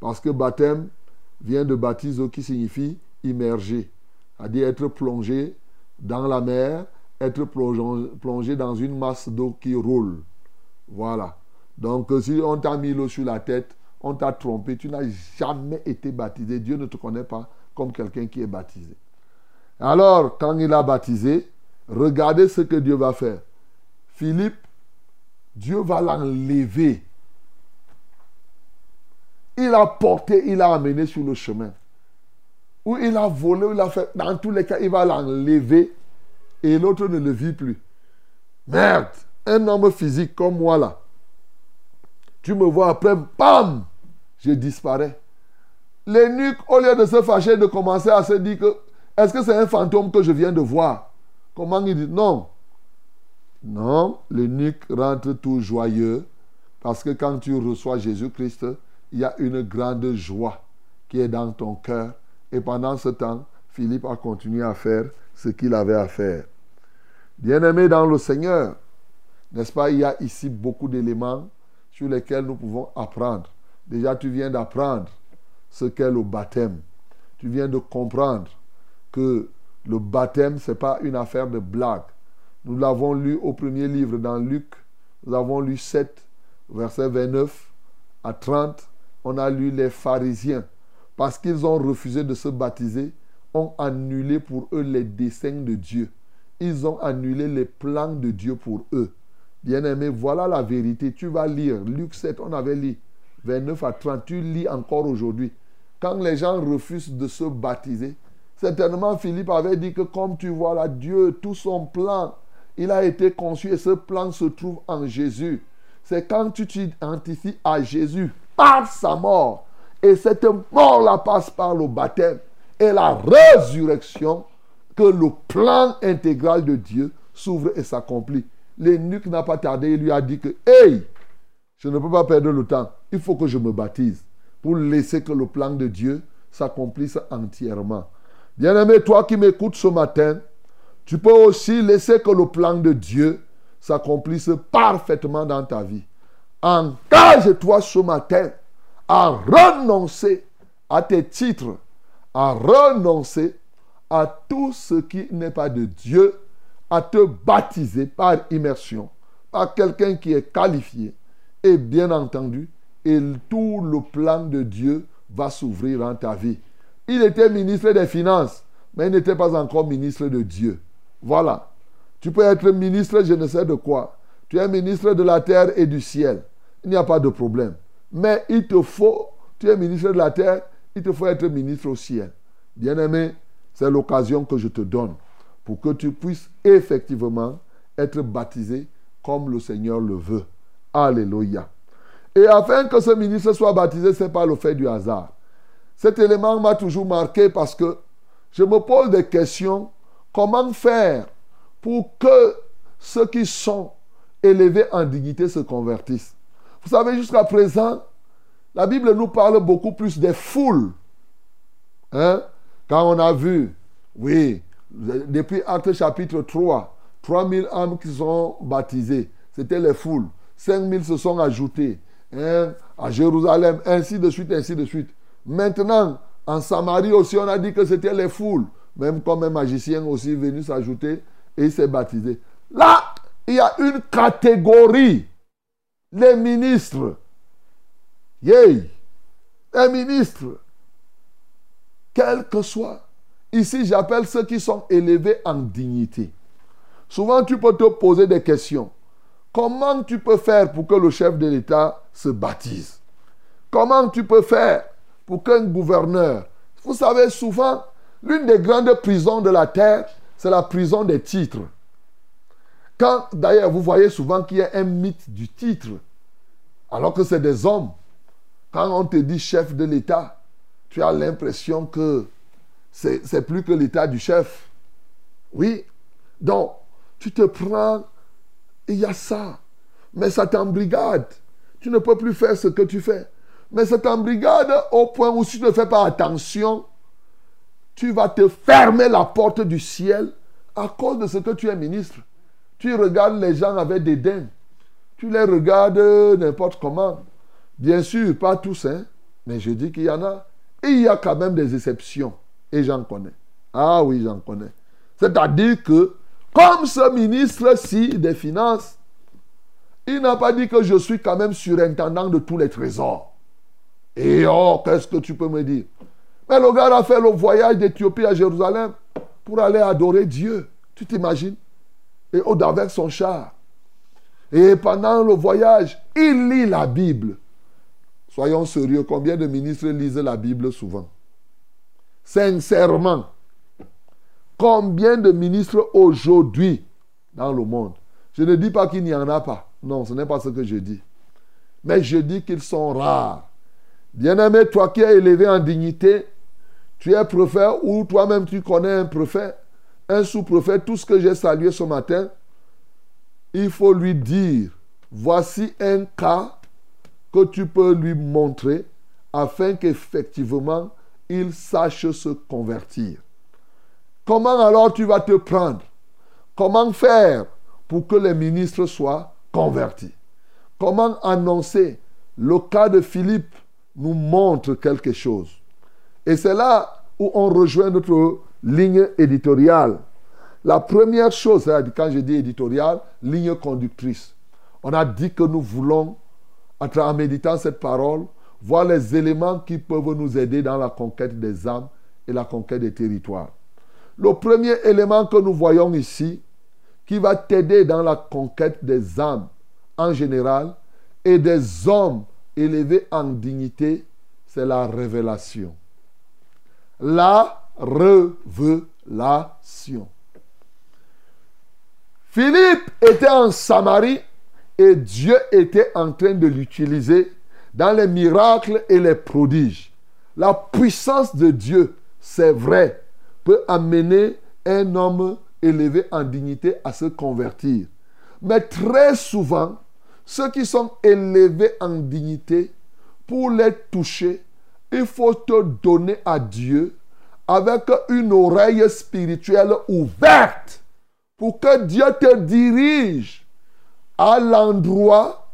Parce que baptême, vient de baptizo qui signifie immerger, c'est-à-dire être plongé dans la mer, être plongé dans une masse d'eau qui roule. Voilà. Donc si on t'a mis l'eau sur la tête, on t'a trompé, tu n'as jamais été baptisé. Dieu ne te connaît pas comme quelqu'un qui est baptisé. Alors, quand il a baptisé, regardez ce que Dieu va faire. Philippe, Dieu va l'enlever. Il a porté, il a amené sur le chemin. Ou il a volé, ou il a fait. Dans tous les cas, il va l'enlever et l'autre ne le vit plus. Merde, un homme physique comme moi là. Tu me vois après, bam, je disparais. L'énuque, au lieu de se fâcher, de commencer à se dire que est-ce que c'est un fantôme que je viens de voir? Comment il dit? Non Non, l'énuque rentre tout joyeux parce que quand tu reçois Jésus-Christ, il y a une grande joie qui est dans ton cœur. Et pendant ce temps, Philippe a continué à faire ce qu'il avait à faire. Bien-aimé dans le Seigneur, n'est-ce pas, il y a ici beaucoup d'éléments sur lesquels nous pouvons apprendre. Déjà, tu viens d'apprendre ce qu'est le baptême. Tu viens de comprendre que le baptême, ce n'est pas une affaire de blague. Nous l'avons lu au premier livre dans Luc. Nous avons lu 7, verset 29 à 30. On a lu les pharisiens. Parce qu'ils ont refusé de se baptiser, ont annulé pour eux les desseins de Dieu. Ils ont annulé les plans de Dieu pour eux. Bien-aimé, voilà la vérité. Tu vas lire. Luc 7, on avait lu 29 à 30. Tu lis encore aujourd'hui. Quand les gens refusent de se baptiser, certainement Philippe avait dit que comme tu vois là, Dieu, tout son plan, il a été conçu et ce plan se trouve en Jésus. C'est quand tu t'identifies à Jésus par sa mort. Et cette mort-là passe par le baptême et la résurrection que le plan intégral de Dieu s'ouvre et s'accomplit. L'énuque n'a pas tardé, il lui a dit que, hey, je ne peux pas perdre le temps, il faut que je me baptise pour laisser que le plan de Dieu s'accomplisse entièrement. Bien-aimé, toi qui m'écoutes ce matin, tu peux aussi laisser que le plan de Dieu s'accomplisse parfaitement dans ta vie. Engage-toi ce matin à renoncer à tes titres, à renoncer à tout ce qui n'est pas de Dieu, à te baptiser par immersion, par quelqu'un qui est qualifié. Et bien entendu, et tout le plan de Dieu va s'ouvrir dans ta vie. Il était ministre des Finances, mais il n'était pas encore ministre de Dieu. Voilà. Tu peux être ministre, je ne sais de quoi. Tu es ministre de la terre et du ciel. Il n'y a pas de problème. Mais il te faut, tu es ministre de la terre, il te faut être ministre au ciel. Bien-aimé, c'est l'occasion que je te donne pour que tu puisses effectivement être baptisé comme le Seigneur le veut. Alléluia. Et afin que ce ministre soit baptisé, ce n'est pas le fait du hasard. Cet élément m'a toujours marqué parce que je me pose des questions. Comment faire pour que ceux qui sont élevés en dignité se convertissent? Vous savez, jusqu'à présent, la Bible nous parle beaucoup plus des foules. Hein? Quand on a vu, oui, depuis Acte chapitre 3, 3000 âmes qui sont baptisées, c'était les foules. 5000 se sont ajoutés hein, à Jérusalem, ainsi de suite, ainsi de suite. Maintenant, en Samarie aussi, on a dit que c'était les foules. Même comme un magicien aussi est venu s'ajouter et s'est baptisé. Là, il y a une catégorie. Les ministres. Yay! Les ministres. Quel que soit. Ici, j'appelle ceux qui sont élevés en dignité. Souvent, tu peux te poser des questions. Comment tu peux faire pour que le chef de l'État se baptise? Comment tu peux faire pour qu'un gouverneur... Vous savez, souvent, l'une des grandes prisons de la terre, c'est la prison des titres. Quand, d'ailleurs, vous voyez souvent qu'il y a un mythe du titre, alors que c'est des hommes. Quand on te dit chef de l'État, tu as l'impression que c'est plus que l'État du chef. Oui. Donc, tu te prends, il y a ça. Mais ça t'embrigade. Tu ne peux plus faire ce que tu fais. Mais ça t'embrigade au point où si tu ne fais pas attention, tu vas te fermer la porte du ciel à cause de ce que tu es ministre. Tu regardes les gens avec dédain. Tu les regardes n'importe comment. Bien sûr, pas tous, hein, mais je dis qu'il y en a. il y a quand même des exceptions. Et j'en connais. Ah oui, j'en connais. C'est-à-dire que, comme ce ministre-ci des Finances, il n'a pas dit que je suis quand même surintendant de tous les trésors. Et oh, qu'est-ce que tu peux me dire? Mais le gars a fait le voyage d'Éthiopie à Jérusalem pour aller adorer Dieu. Tu t'imagines? Et avec son char. Et pendant le voyage, il lit la Bible. Soyons sérieux, combien de ministres lisent la Bible souvent? Sincèrement, combien de ministres aujourd'hui dans le monde? Je ne dis pas qu'il n'y en a pas. Non, ce n'est pas ce que je dis. Mais je dis qu'ils sont rares. Bien-aimé, toi qui es élevé en dignité, tu es prophète ou toi-même tu connais un prophète, un sous-prophète, tout ce que j'ai salué ce matin, il faut lui dire, voici un cas que tu peux lui montrer afin qu'effectivement il sache se convertir. Comment alors tu vas te prendre? Comment faire pour que les ministres soient convertis? Comment annoncer? Le cas de Philippe nous montre quelque chose. Et c'est là où on rejoint notre ligne éditoriale. La première chose, quand je dis éditoriale, ligne conductrice. On a dit que nous voulons, en méditant cette parole, voir les éléments qui peuvent nous aider dans la conquête des âmes et la conquête des territoires. Le premier élément que nous voyons ici, qui va t'aider dans la conquête des âmes en général et des hommes élevés en dignité, c'est la révélation. La révélation. Philippe était en Samarie et Dieu était en train de l'utiliser dans les miracles et les prodiges. La puissance de Dieu, c'est vrai, peut amener un homme élevé en dignité à se convertir. Mais très souvent, ceux qui sont élevés en dignité, pour les toucher, il faut te donner à Dieu avec une oreille spirituelle ouverte pour que Dieu te dirige à l'endroit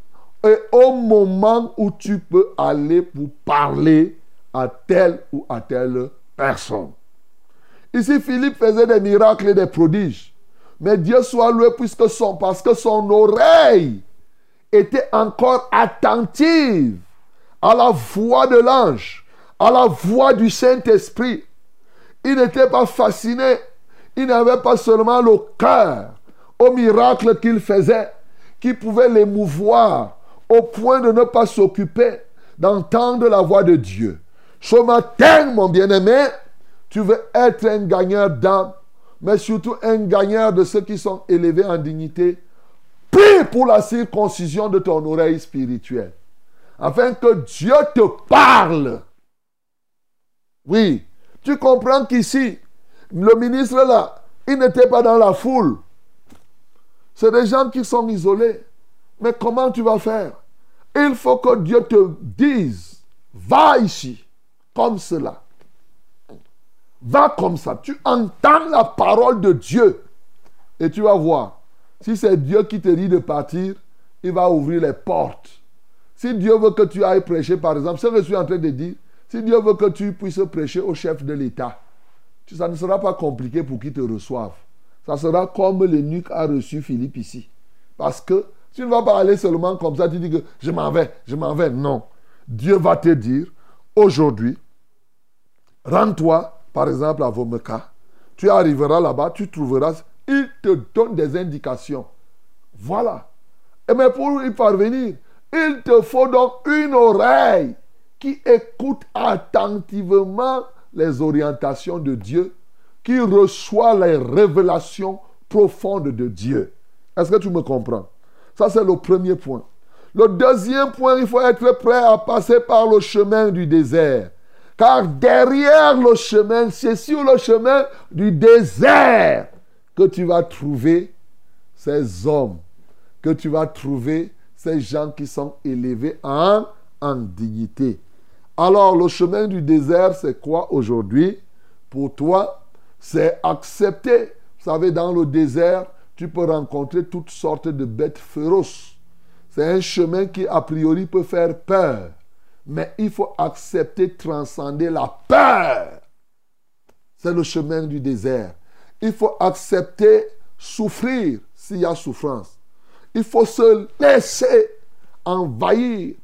et au moment où tu peux aller pour parler à telle ou à telle personne. Ici, Philippe faisait des miracles et des prodiges. Mais Dieu soit loué puisque son, parce que son oreille était encore attentive à la voix de l'ange, à la voix du Saint-Esprit. Il n'était pas fasciné. Il n'avait pas seulement le cœur au miracle qu'il faisait, qui pouvait l'émouvoir au point de ne pas s'occuper d'entendre la voix de Dieu. Ce matin, mon bien-aimé, tu veux être un gagneur d'âme, mais surtout un gagneur de ceux qui sont élevés en dignité. Prie pour la circoncision de ton oreille spirituelle, afin que Dieu te parle. Oui, tu comprends qu'ici, le ministre là, il n'était pas dans la foule. C'est des gens qui sont isolés. Mais comment tu vas faire? Il faut que Dieu te dise, va ici, comme cela. Va comme ça. Tu entends la parole de Dieu. Et tu vas voir. Si c'est Dieu qui te dit de partir, il va ouvrir les portes. Si Dieu veut que tu ailles prêcher, par exemple, ce que je suis en train de dire, si Dieu veut que tu puisses prêcher au chef de l'État, ça ne sera pas compliqué pour qu'il te reçoive. Ça sera comme l'eunuque a reçu Philippe ici. Parce que tu ne vas pas aller seulement comme ça, tu dis que je m'en vais, je m'en vais. Non. Dieu va te dire, aujourd'hui, rends-toi, par exemple, à Vomeka. Tu arriveras là-bas, tu trouveras, il te donne des indications. Voilà. Et mais pour y parvenir, il te faut donc une oreille qui écoute attentivement les orientations de Dieu, qui reçoit les révélations profondes de Dieu. Est-ce que tu me comprends? Ça, c'est le premier point. Le deuxième point, il faut être prêt à passer par le chemin du désert. Car derrière le chemin, c'est sur le chemin du désert que tu vas trouver ces hommes, que tu vas trouver ces gens qui sont élevés en, en dignité. Alors, le chemin du désert, c'est quoi aujourd'hui? Pour toi, c'est accepter. Vous savez, dans le désert, tu peux rencontrer toutes sortes de bêtes féroces. C'est un chemin qui, a priori, peut faire peur. Mais il faut accepter, transcender la peur. C'est le chemin du désert. Il faut accepter souffrir s'il y a souffrance. Il faut se laisser envahir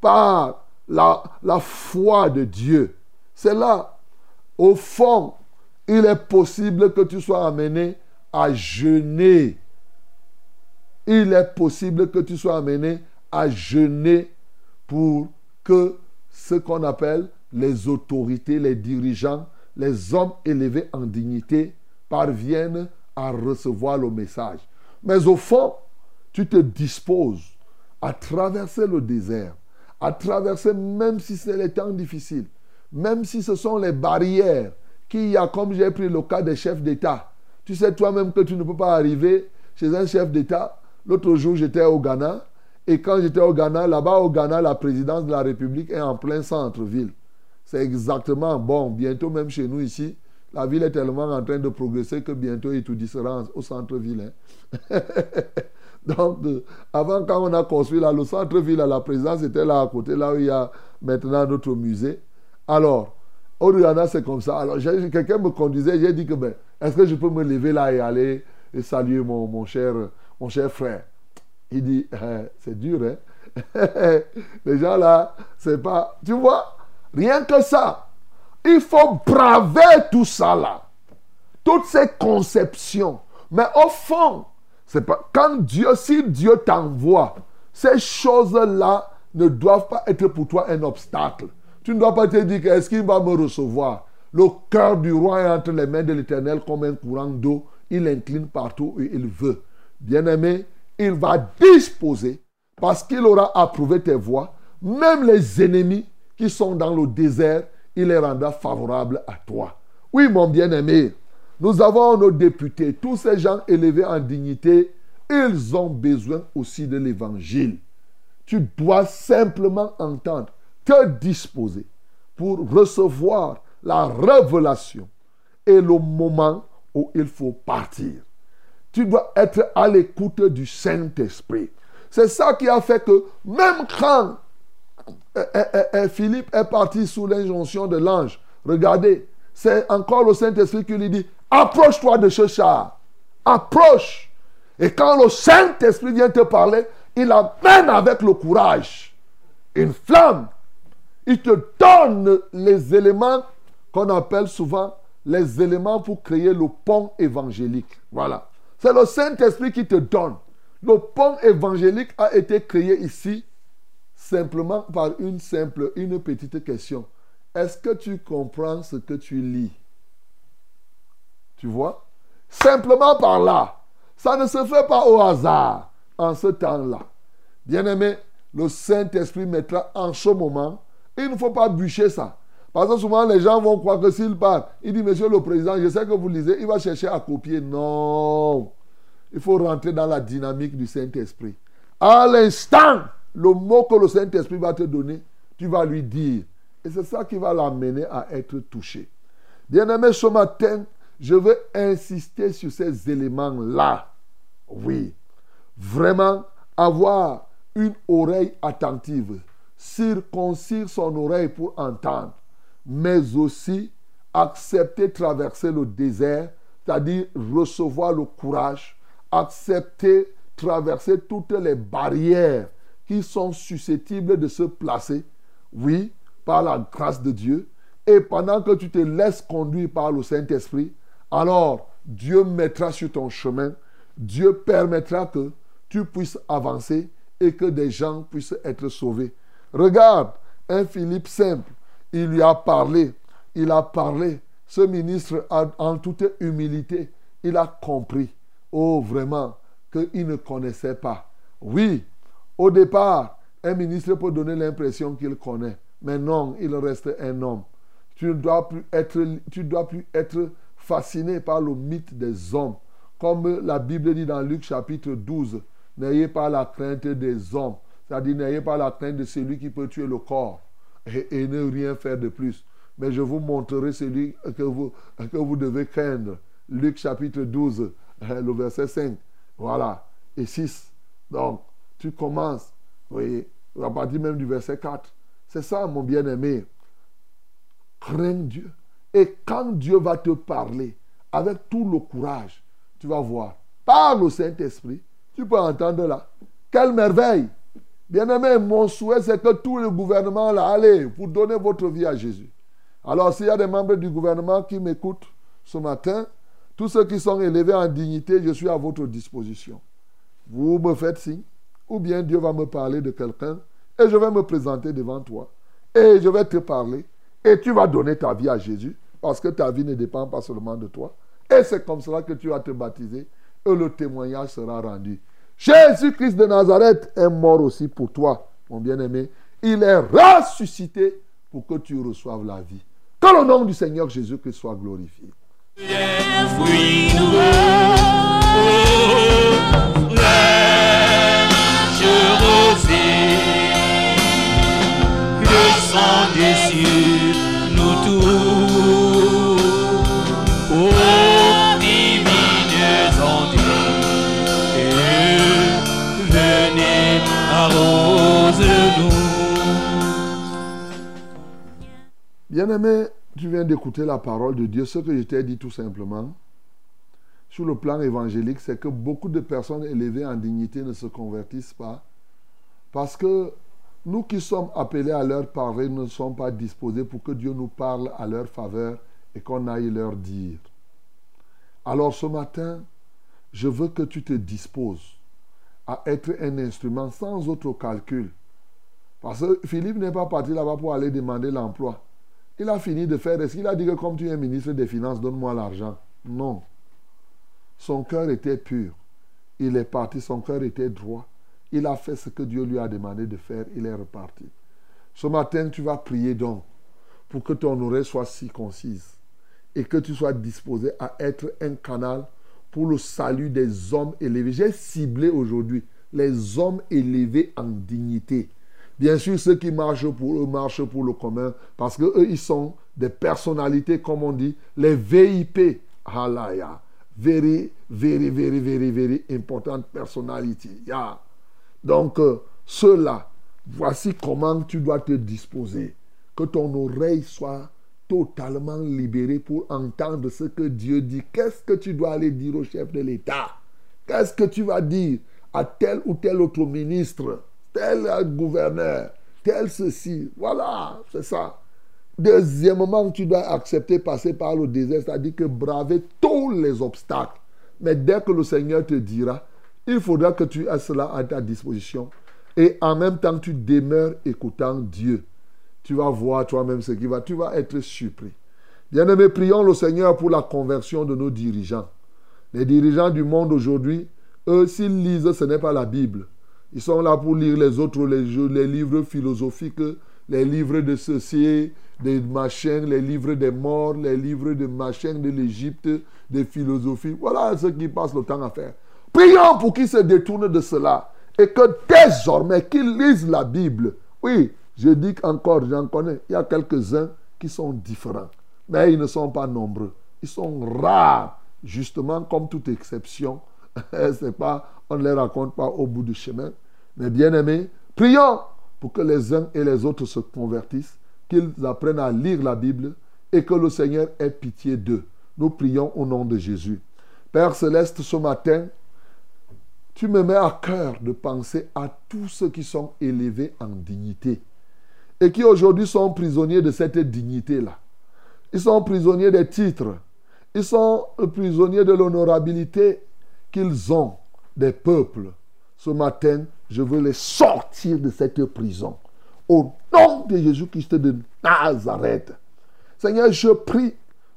par la, foi de Dieu. C'est là, au fond, il est possible que tu sois amené à jeûner. Il est possible que tu sois amené à jeûner pour que ce qu'on appelle les autorités, les dirigeants, les hommes élevés en dignité parviennent à recevoir le message. Mais au fond, tu te disposes à traverser le désert, à traverser même si c'est les temps difficiles, même si ce sont les barrières qu'il y a, comme j'ai pris le cas des chefs d'État. Tu sais toi-même que tu ne peux pas arriver chez un chef d'État. L'autre jour, j'étais au Ghana. Et quand j'étais au Ghana, là-bas au Ghana, la présidence de la République est en plein centre-ville. C'est exactement bon. Bientôt, même chez nous ici, la ville est tellement en train de progresser que bientôt, il tout sera au centre-ville. hein. Donc, avant, quand on a construit le centre-ville, la présidence était là à côté, là où il y a maintenant notre musée. Alors, au Ghana, c'est comme ça. Alors, quelqu'un me conduisait, j'ai dit que, ben, est-ce que je peux me lever là et aller et saluer mon, mon cher, mon cher frère? Il dit, Eh, c'est dur, hein Les gens là, c'est pas... Tu vois, rien que ça. Il faut braver tout ça là. Toutes ces conceptions. Mais au fond, Quand Dieu, si Dieu t'envoie, ces choses-là ne doivent pas être pour toi un obstacle. Tu ne dois pas te dire est-ce qu'il va me recevoir? Le cœur du roi est entre les mains de l'Éternel comme un courant d'eau. Il incline partout où il veut. Bien-aimé, il va disposer parce qu'il aura approuvé tes voies. Même les ennemis qui sont dans le désert, il les rendra favorables à toi. Oui, mon bien-aimé, nous avons nos députés, tous ces gens élevés en dignité, ils ont besoin aussi de l'évangile. Tu dois simplement entendre, te disposer pour recevoir la révélation et le moment où il faut partir. Tu dois être à l'écoute du Saint-Esprit. C'est ça qui a fait que même quand euh, euh, euh, Philippe est parti sous l'injonction de l'ange, regardez, c'est encore le Saint-Esprit qui lui dit, approche-toi de ce char. Approche. Et quand le Saint-Esprit vient te parler, il amène avec le courage une flamme. Il te donne les éléments qu'on appelle souvent les éléments pour créer le pont évangélique. Voilà. C'est le Saint-Esprit qui te donne. Le pont évangélique a été créé ici simplement par une simple, une petite question. Est-ce que tu comprends ce que tu lis? Tu vois? Simplement par là. Ça ne se fait pas au hasard en ce temps-là. Bien-aimé, le Saint-Esprit mettra en ce moment. Il ne faut pas bûcher ça. Parce que souvent, les gens vont croire que s'il parle, il dit, Monsieur le Président, je sais que vous lisez, il va chercher à copier. Non. Il faut rentrer dans la dynamique du Saint-Esprit. À l'instant, le mot que le Saint-Esprit va te donner, tu vas lui dire. Et c'est ça qui va l'amener à être touché. Bien-aimé, ce matin, je veux insister sur ces éléments-là. Oui. Vraiment, avoir une oreille attentive, circoncire son oreille pour entendre, mais aussi accepter traverser le désert, c'est-à-dire recevoir le courage, accepter traverser toutes les barrières qui sont susceptibles de se placer, oui, par la grâce de Dieu. Et pendant que tu te laisses conduire par le Saint-Esprit, alors Dieu mettra sur ton chemin, Dieu permettra que tu puisses avancer et que des gens puissent être sauvés. Regarde, un Philippe simple, il lui a parlé, il a parlé. Ce ministre, a, en toute humilité, il a compris, oh vraiment, qu'il ne connaissait pas. Oui, au départ, un ministre peut donner l'impression qu'il connaît, mais non, il reste un homme. Tu ne dois plus être, tu dois plus être fasciné par le mythe des hommes. Comme la Bible dit dans Luc chapitre 12, n'ayez pas la crainte des hommes. C'est-à-dire, n'ayez pas la crainte de celui qui peut tuer le corps et, ne rien faire de plus. Mais je vous montrerai celui que vous, que vous devez craindre. Luc chapitre 12, le verset 5. Voilà. Et 6. Donc, tu commences, oui, à partir même du verset 4. C'est ça, mon bien-aimé. Crains Dieu. Et quand Dieu va te parler avec tout le courage, tu vas voir. Parle au Saint-Esprit. Tu peux entendre là. Quelle merveille. Bien-aimé, mon souhait, c'est que tout le gouvernement, là, allez, vous donnez votre vie à Jésus. Alors, s'il y a des membres du gouvernement qui m'écoutent ce matin, tous ceux qui sont élevés en dignité, je suis à votre disposition. Vous me faites signe, ou bien Dieu va me parler de quelqu'un, et je vais me présenter devant toi, et je vais te parler, et tu vas donner ta vie à Jésus, parce que ta vie ne dépend pas seulement de toi. Et c'est comme cela que tu vas te baptiser, et le témoignage sera rendu. Jésus-Christ de Nazareth est mort aussi pour toi, mon bien-aimé. Il est ressuscité pour que tu reçoives la vie. Que le nom du Seigneur Jésus-Christ soit glorifié. Bien-aimé, tu viens d'écouter la parole de Dieu. Ce que je t'ai dit tout simplement, sur le plan évangélique, c'est que beaucoup de personnes élevées en dignité ne se convertissent pas parce que nous qui sommes appelés à leur parler ne sommes pas disposés pour que Dieu nous parle à leur faveur et qu'on aille leur dire. Alors ce matin, je veux que tu te disposes à être un instrument sans autre calcul. Parce que Philippe n'est pas parti là-bas pour aller demander l'emploi. Il a fini de faire. Est-ce qu'il a dit que comme tu es ministre des Finances, donne-moi l'argent Non. Son cœur était pur. Il est parti, son cœur était droit. Il a fait ce que Dieu lui a demandé de faire. Il est reparti. Ce matin, tu vas prier donc pour que ton oreille soit circoncise et que tu sois disposé à être un canal pour le salut des hommes élevés. J'ai ciblé aujourd'hui les hommes élevés en dignité. Bien sûr, ceux qui marchent pour eux marchent pour le commun parce que eux, ils sont des personnalités, comme on dit, les VIP. Halaya. Very, very, very, very, very important personality. Yeah. Donc, euh, ceux-là, voici comment tu dois te disposer. Que ton oreille soit totalement libérée pour entendre ce que Dieu dit. Qu'est-ce que tu dois aller dire au chef de l'État? Qu'est-ce que tu vas dire à tel ou tel autre ministre, tel gouverneur, tel ceci Voilà, c'est ça. Deuxièmement, tu dois accepter passer par le désert, c'est-à-dire que braver tous les obstacles. Mais dès que le Seigneur te dira, il faudra que tu aies cela à ta disposition. Et en même temps, tu demeures écoutant Dieu. Tu vas voir toi-même ce qui va. Tu vas être surpris. Bien-aimés, prions le Seigneur pour la conversion de nos dirigeants. Les dirigeants du monde aujourd'hui, eux, s'ils lisent, ce n'est pas la Bible. Ils sont là pour lire les autres, les, livres philosophiques, les livres de ceci, des machins, les livres des morts, les livres de machins de l'Égypte, des philosophies. Voilà ce qu'ils passent le temps à faire. Prions pour qu'ils se détournent de cela et que désormais qu'ils lisent la Bible. Oui, je dis encore, j'en connais, il y a quelques-uns qui sont différents, mais ils ne sont pas nombreux. Ils sont rares, justement comme toute exception. On ne les raconte pas au bout du chemin. Mais bien aimés, prions pour que les uns et les autres se convertissent, qu'ils apprennent à lire la Bible et que le Seigneur ait pitié d'eux. Nous prions au nom de Jésus. Père céleste, ce matin, tu me mets à cœur de penser à tous ceux qui sont élevés en dignité et qui aujourd'hui sont prisonniers de cette dignité-là. Ils sont prisonniers des titres. Ils sont prisonniers de l'honorabilité qu'ils ont des peuples. Ce matin, je veux les sortir de cette prison. Au nom de Jésus-Christ de Nazareth. Seigneur, je prie,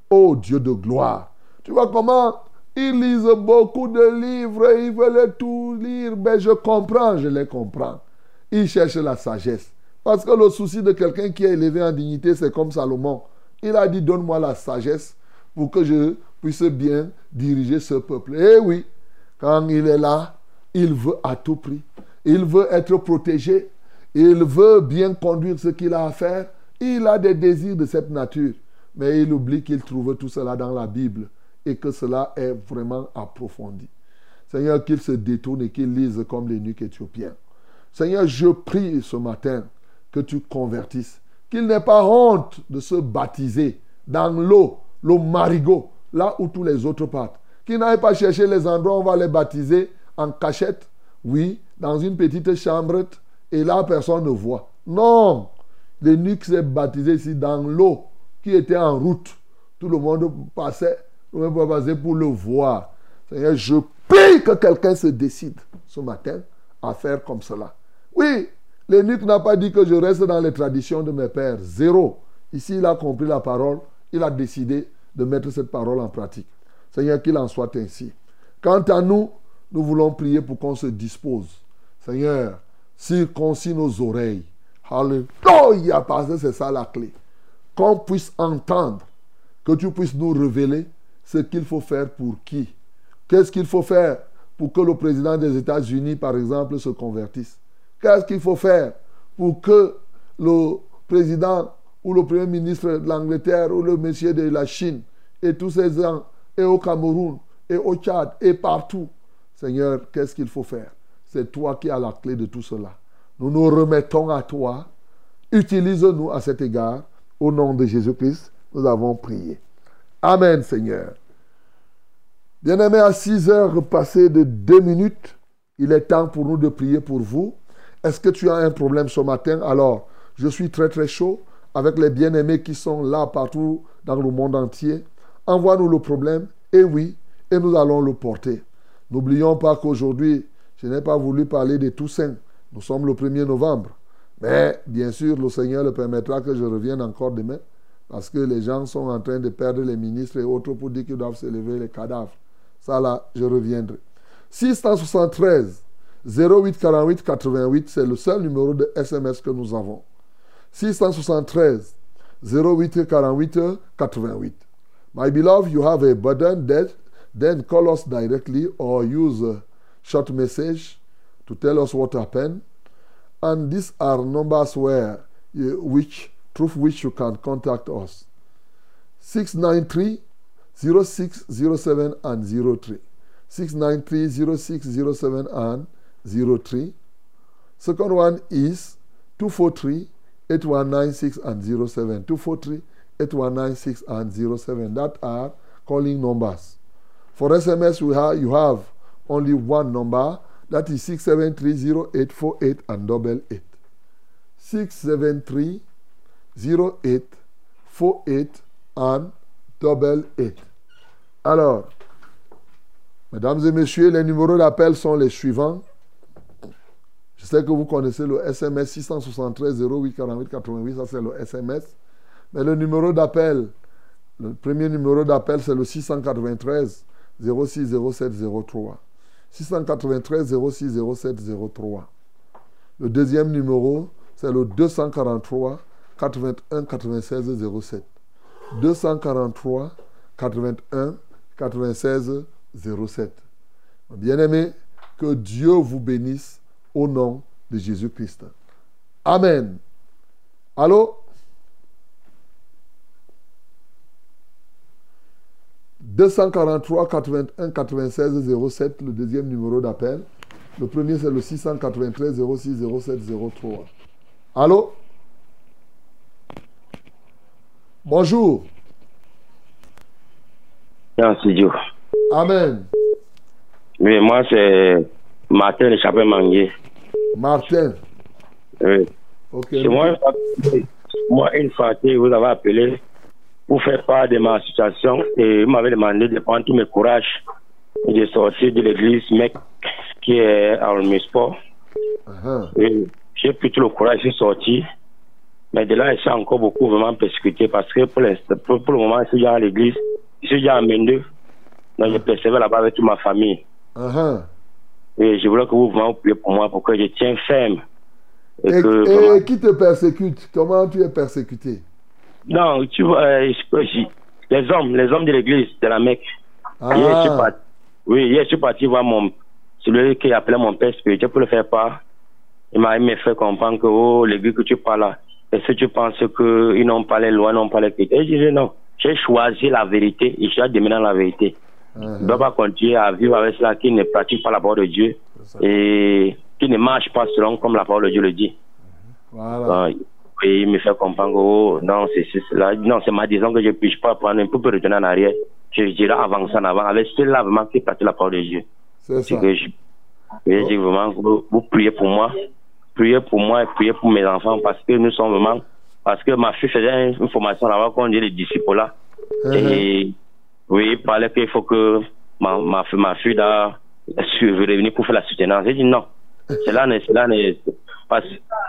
ô Dieu de gloire. Tu vois comment ils lisent beaucoup de livres, ils veulent tout lire. Mais je comprends, je les comprends. Ils cherchent la sagesse. Parce que le souci de quelqu'un qui est élevé en dignité, c'est comme Salomon. Il a dit, donne-moi la sagesse pour que je puisse bien diriger ce peuple. Eh oui, quand il est là, il veut à tout prix. Il veut être protégé. Il veut bien conduire ce qu'il a à faire. Il a des désirs de cette nature. Mais il oublie qu'il trouve tout cela dans la Bible et que cela est vraiment approfondi. Seigneur, qu'il se détourne et qu'il lise comme les nuques éthiopiens. Seigneur, je prie ce matin que tu convertisses. Qu'il n'ait pas honte de se baptiser dans l'eau, l'eau marigot, là où tous les autres partent. Qu'il n'aille pas chercher les endroits où on va les baptiser en cachette, oui, dans une petite chambre, et là, personne ne voit. Non, l'eunuque s'est baptisé ici dans l'eau qui était en route. Tout le monde passait, tout le monde passait pour le voir. Seigneur, je prie que quelqu'un se décide ce matin à faire comme cela. Oui, l'eunuque n'a pas dit que je reste dans les traditions de mes pères. Zéro. Ici, il a compris la parole. Il a décidé de mettre cette parole en pratique. Seigneur, qu'il en soit ainsi. Quant à nous, nous voulons prier pour qu'on se dispose. Seigneur, circoncis nos oreilles. Alléluia, parce que c'est ça la clé. Qu'on puisse entendre, que tu puisses nous révéler ce qu'il faut faire pour qui. Qu'est-ce qu'il faut faire pour que le président des États-Unis, par exemple, se convertisse? Qu'est-ce qu'il faut faire pour que le président ou le premier ministre de l'Angleterre ou le monsieur de la Chine et tous ces gens, et au Cameroun, et au Tchad, et partout. Seigneur, qu'est-ce qu'il faut faire? C'est toi qui as la clé de tout cela. Nous nous remettons à toi. Utilise-nous à cet égard. Au nom de Jésus-Christ, nous avons prié. Amen, Seigneur. Bien-aimés, à 6 heures passées de 2 minutes, il est temps pour nous de prier pour vous. Est-ce que tu as un problème ce matin? Alors, je suis très très chaud avec les bien-aimés qui sont là partout dans le monde entier. Envoie-nous le problème, et oui, et nous allons le porter. N'oublions pas qu'aujourd'hui, je n'ai pas voulu parler de Toussaint. Nous sommes le 1er novembre. Mais bien sûr, le Seigneur le permettra que je revienne encore demain, parce que les gens sont en train de perdre les ministres et autres pour dire qu'ils doivent se lever les cadavres. Ça là, je reviendrai. 673 08 48 88, c'est le seul numéro de SMS que nous avons. 673 08 48 88. My beloved, you have a burden that then call us directly or use a short message to tell us what happened. And these are numbers where you, which through which you can contact us. 693 0607 and 03. 693 0607 and 03. Second one is 243 8196 and 07. 243 8196 and 07. That are calling numbers. For SMS, we have, you have only one number. That is 6730848 and double eight. 6730848 and double eight. Alors, mesdames et messieurs, les numéros d'appel sont les suivants. Je sais que vous connaissez le SMS 673 08 48 88, ça c'est le SMS. Mais le numéro d'appel, le premier numéro d'appel, c'est le 693 06 07 03. 693 06 07 03. Le deuxième numéro, c'est le 243 81 96 07. 243 81 96 07. Bien-aimés, que Dieu vous bénisse au nom de Jésus-Christ. Amen. Allô? 243 81 96 07, le deuxième numéro d'appel. Le premier, c'est le 693 06 07 03. Allô? Bonjour. Le studio. Amen. Oui, moi, c'est Martin de Chapin Manguier. Martin. Oui. Ok. C'est moi, moi, une fois que vous avez appelé pour faire part de ma situation et vous m'avez demandé de prendre tout mes courages et de sortir de l'église mec qui est à Olmisport. Uh-huh. Et J'ai pris tout le courage, je suis sorti. Mais de là, je suis encore beaucoup vraiment persécuté parce que pour, l'instant- pour, pour le moment, je suis déjà à l'église. Je suis déjà à Mendeux. Donc, je persévère là-bas avec toute ma famille. Uh-huh. Et je voulais que vous priez pour moi pour que je tienne ferme. Et, Et, que, et vraiment- qui te persécute? Comment tu es persécuté? Non, tu vois, euh, les hommes, les hommes de l'église, de la Mecque. Ah. Hier, je suis parti, oui, hier, je suis parti voir mon, celui qui appelait mon père spirituel pour le faire part. Il m'a fait comprendre que, oh, l'église que tu parles là, est-ce que tu penses qu'ils n'ont pas les lois, n'ont pas les critères? Et je disais non. J'ai choisi la vérité et demeurer dans la vérité. Je ne dois pas continuer à vivre avec cela qui ne pratique pas la parole de Dieu et qui ne marche pas selon comme la parole de Dieu le dit. Voilà. Donc, et il me fait comprendre que oh, non, c'est cela. Non, c'est ma disons que je ne puisse pas prendre un peu pour retourner en arrière. Je dirais avancer en avant avec cela vraiment qui partait la parole de Dieu. C'est ça. que je, je dis vraiment, vous, vous priez pour moi, priez pour moi et priez pour mes enfants parce que nous sommes vraiment, parce que ma fille faisait une formation là-bas qu'on dit les disciples là. Uh-huh. Et oui, il parlait qu'il faut que ma, ma, fille- ma fille là, su- revenir pour faire la soutenance. J'ai dit non. Cela ne, parce,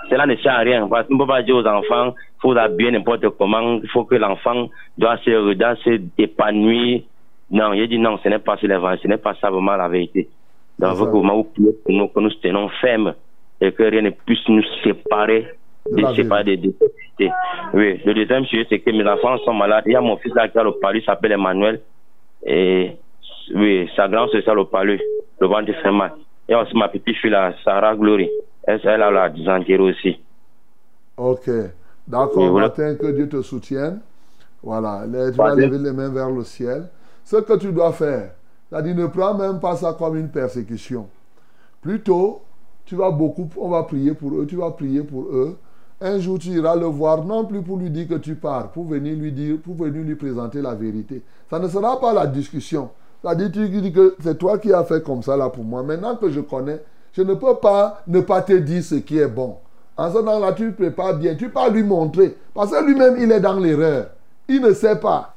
cela ne sert à rien. Parce qu'on ne peut pas dire aux enfants, il faut l'habiller n'importe comment, il faut que l'enfant doit se, doit se épanouir. Non, j'ai dit non, ce n'est pas, ce ce n'est pas ça vraiment la vérité. Donc, il que vous priez pour nous, que nous tenons fermes et que rien ne puisse nous séparer De de séparer des. Oui, le deuxième sujet, c'est que mes enfants sont malades. Il y a mon fils là qui a le palu, il s'appelle Emmanuel. Et oui, sa grande sœur a le palu, le ventre fait mal. Il a aussi ma petite fille là, Sarah Glory. Elle, elle a la dysenterie aussi. Ok. D'accord, voilà. Que Dieu te soutienne. Voilà. Tu vas lever les mains vers le ciel. Ce que tu dois faire, c'est-à-dire ne prends même pas ça comme une persécution. Plutôt, tu vas beaucoup, on va prier pour eux, tu vas prier pour eux. Un jour, tu iras le voir, non plus pour lui dire que tu pars, pour venir lui dire, pour venir lui présenter la vérité. Ça ne sera pas la discussion. C'est-à-dire, tu dis que c'est toi qui as fait comme ça là pour moi. Maintenant que je connais, je ne peux pas ne pas te dire ce qui est bon. En ce temps-là, tu prépares bien, tu peux pas lui montrer. Parce que lui-même, il est dans l'erreur. Il ne sait pas.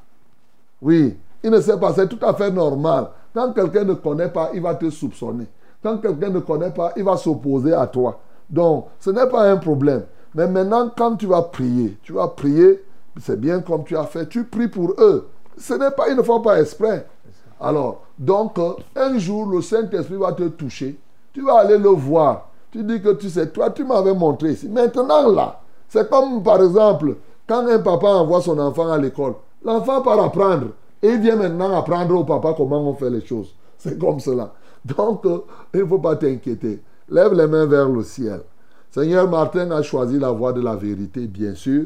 Oui, il ne sait pas, c'est tout à fait normal. Quand quelqu'un ne connaît pas, il va te soupçonner. Quand quelqu'un ne connaît pas, il va s'opposer à toi. Donc, ce n'est pas un problème. Mais maintenant, quand tu vas prier, tu vas prier, c'est bien comme tu as fait, tu pries pour eux. Ce n'est pas, ils ne font pas exprès. Alors, donc, euh, un jour, le Saint-Esprit va te toucher. Tu vas aller le voir. Tu dis que tu sais, toi, tu m'avais montré ici. Maintenant, là, c'est comme, par exemple, quand un papa envoie son enfant à l'école, l'enfant part apprendre. Et il vient maintenant apprendre au papa comment on fait les choses. C'est comme cela. Donc, euh, il ne faut pas t'inquiéter. Lève les mains vers le ciel. Seigneur Martin a choisi la voie de la vérité, bien sûr.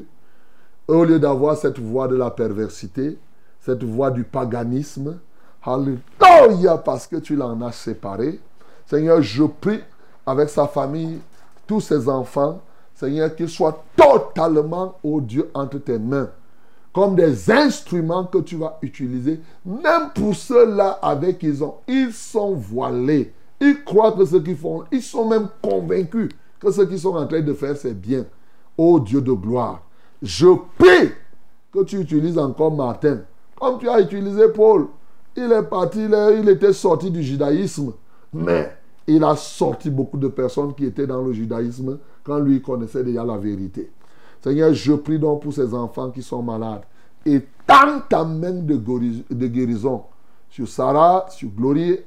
Au lieu d'avoir cette voie de la perversité, cette voie du paganisme, Alléluia, parce que tu l'en as séparé. Seigneur, je prie avec sa famille, tous ses enfants, Seigneur, qu'ils soient totalement, oh Dieu, entre tes mains. Comme des instruments que tu vas utiliser, même pour ceux-là avec qui ils ont. Ils sont voilés. Ils croient que ce qu'ils font, ils sont même convaincus que ce qu'ils sont en train de faire, c'est bien. Oh Dieu de gloire, je prie que tu utilises encore Martin, comme tu as utilisé Paul. Il est parti, il, était sorti du judaïsme, mais il a sorti beaucoup de personnes qui étaient dans le judaïsme quand lui connaissait déjà la vérité. Seigneur, je prie donc pour ces enfants qui sont malades. Et tends ta main de guérison sur Sarah, sur Glorie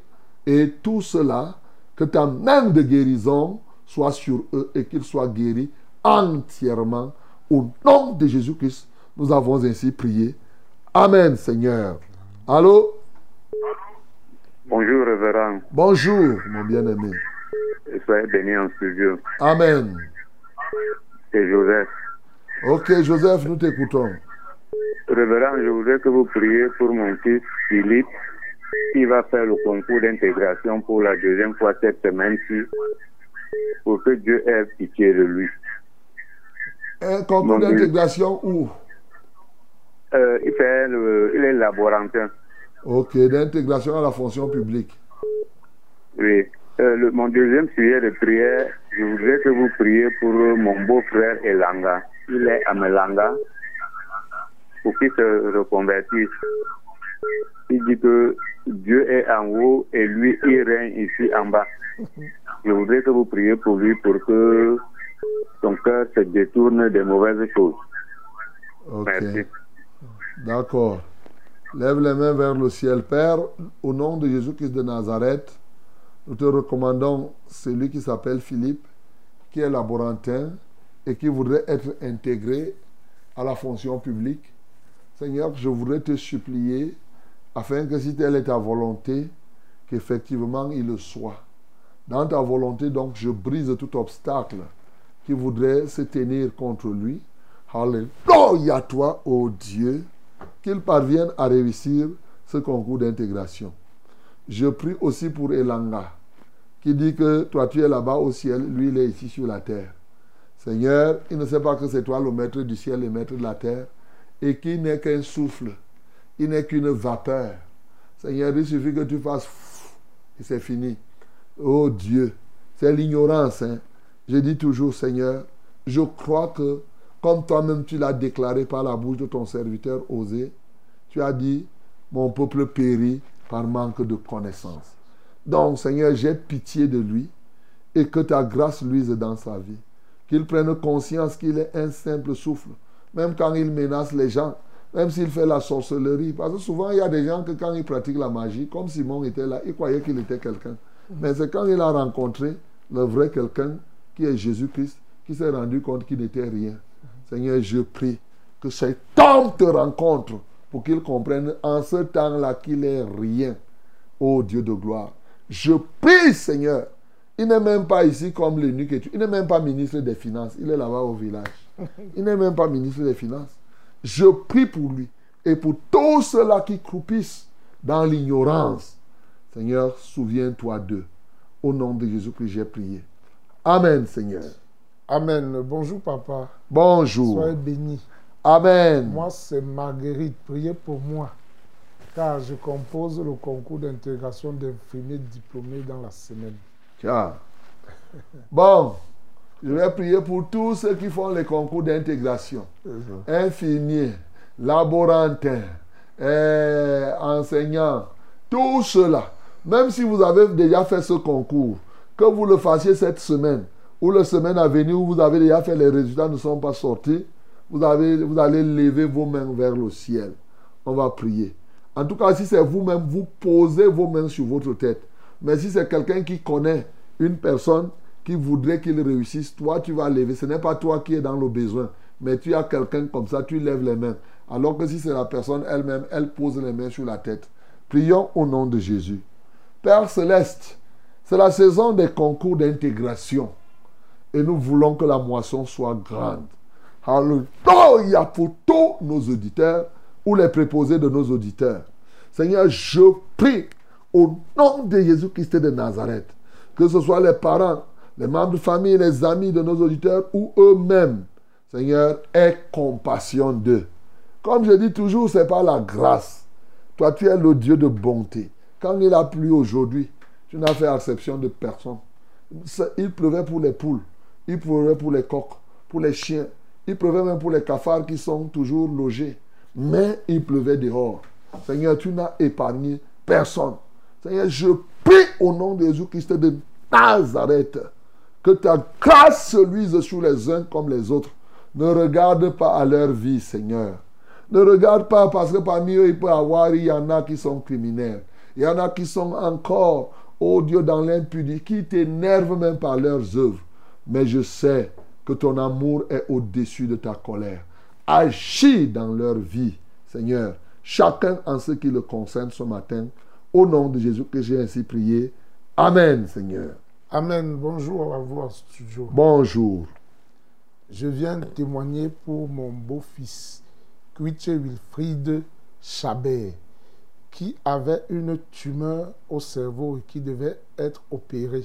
et tout cela, que ta main de guérison soit sur eux et qu'ils soient guéris entièrement. Au nom de Jésus-Christ, nous avons ainsi prié. Amen, Seigneur. Allô? Bonjour, révérend. Bonjour, mon bien-aimé. Soyez béni en studio. Amen. C'est Joseph. Ok, Joseph, nous t'écoutons. Révérend, je voudrais que vous priez pour mon fils Philippe, qui va faire le concours d'intégration pour la deuxième fois cette semaine-ci, pour que Dieu ait pitié de lui. Un concours d'intégration où? Euh, il, fait le, il est laborantin. Ok, d'intégration à la fonction publique. Oui. Euh, le- mon deuxième sujet de prière, je voudrais que vous priez pour mon beau-frère Elanga. Il est à Melanga pour qu'il se reconvertisse. Il dit que Dieu est en haut et lui, il règne ici en bas. Je voudrais que vous priez pour lui pour que son cœur se détourne des mauvaises choses. Merci. D'accord. Lève les mains vers le ciel. Père, au nom de Jésus-Christ de Nazareth, nous te recommandons celui qui s'appelle Philippe, qui est laborantin et qui voudrait être intégré à la fonction publique. Seigneur, je voudrais te supplier, afin que si telle est ta volonté, qu'effectivement il le soit. Dans ta volonté, donc, je brise tout obstacle qui voudrait se tenir contre lui. Alléluia toi, ô Dieu, qu'il parvienne à réussir ce concours d'intégration. Je prie aussi pour Elanga, qui dit que toi tu es là-bas au ciel, lui il est ici sur la terre. Seigneur, il ne sait pas que c'est toi le maître du ciel, le maître de la terre, et qu'il n'est qu'un souffle, il n'est qu'une vapeur. Seigneur, il suffit que tu fasses et c'est fini. Oh Dieu, c'est l'ignorance. Hein. Je dis toujours, Seigneur, je crois que, comme toi-même tu l'as déclaré par la bouche de ton serviteur Osée, tu as dit, mon peuple périt par manque de connaissance. Donc, Seigneur, j'ai pitié de lui et que ta grâce luise dans sa vie. Qu'il prenne conscience qu'il est un simple souffle, même quand il menace les gens, même s'il fait la sorcellerie. Parce que souvent, il y a des gens que quand ils pratiquent la magie, comme Simon était là, ils croyaient qu'il était quelqu'un. Mais c'est quand il a rencontré le vrai quelqu'un, qui est Jésus-Christ, qui s'est rendu compte qu'il n'était rien. Seigneur, je prie que cet homme te rencontre pour qu'il comprenne en ce temps-là qu'il est rien. Ô Dieu de gloire. Je prie, Seigneur. Il n'est même pas ici comme l'eunuque et tout. Il n'est même pas ministre des Finances. Il est là-bas au village. Il n'est même pas ministre des Finances. Je prie pour lui et pour tous ceux-là qui croupissent dans l'ignorance. Seigneur, souviens-toi d'eux. Au nom de Jésus que j'ai prié. Amen, Seigneur. Amen. Bonjour, papa. Bonjour. Soyez béni. Amen. Moi, c'est Marguerite. Priez pour moi. Car je compose le concours d'intégration d'infirmiers diplômés dans la semaine. Tiens. Bon, je vais prier pour tous ceux qui font les concours d'intégration. Infirmiers, laborantins, eh, enseignants, tout cela. Même si vous avez déjà fait ce concours, que vous le fassiez cette semaine ou la semaine à venir où vous avez déjà fait les résultats ne sont pas sortis, vous, avez, vous allez lever vos mains vers le ciel. On va prier. En tout cas, si c'est vous-même, vous posez vos mains sur votre tête. Mais si c'est quelqu'un qui connaît une personne qui voudrait qu'il réussisse, toi, tu vas lever. Ce n'est pas toi qui es dans le besoin, mais tu as quelqu'un comme ça, tu lèves les mains. Alors que si c'est la personne elle-même, elle pose les mains sur la tête. Prions au nom de Jésus. Père céleste, c'est la saison des concours d'intégration. Et nous voulons que la moisson soit grande. Alléluia pour tous nos auditeurs ou les préposés de nos auditeurs. Seigneur, je prie au nom de Jésus-Christ de Nazareth, que ce soit les parents, les membres de famille, les amis de nos auditeurs ou eux-mêmes. Seigneur, aie compassion d'eux. Comme je dis toujours, c'est par la grâce. Toi, tu es le Dieu de bonté. Quand il a plu aujourd'hui, tu n'as fait exception de personne. Il pleuvait pour les poules, il pleuvait pour les coqs, pour les chiens, il pleuvait même pour les cafards qui sont toujours logés. Mais il pleuvait dehors. Seigneur, tu n'as épargné personne. Seigneur, je prie au nom de Jésus-Christ de Nazareth que ta grâce se luise sur les uns comme les autres. Ne regarde pas à leur vie, Seigneur. Ne regarde pas parce que parmi eux, il peut y avoir, il y en a qui sont criminels. Il y en a qui sont encore, oh Dieu, dans l'impudicité, qui t'énervent même par leurs œuvres. Mais je sais que ton amour est au-dessus de ta colère. Agis dans leur vie, Seigneur, chacun en ce qui le concerne ce matin. Au nom de Jésus que j'ai ainsi prié. Amen, Seigneur. Amen. Bonjour à vous en studio. Bonjour. Je viens témoigner pour mon beau-fils, Kuiche Wilfried Chabert, qui avait une tumeur au cerveau et qui devait être opéré.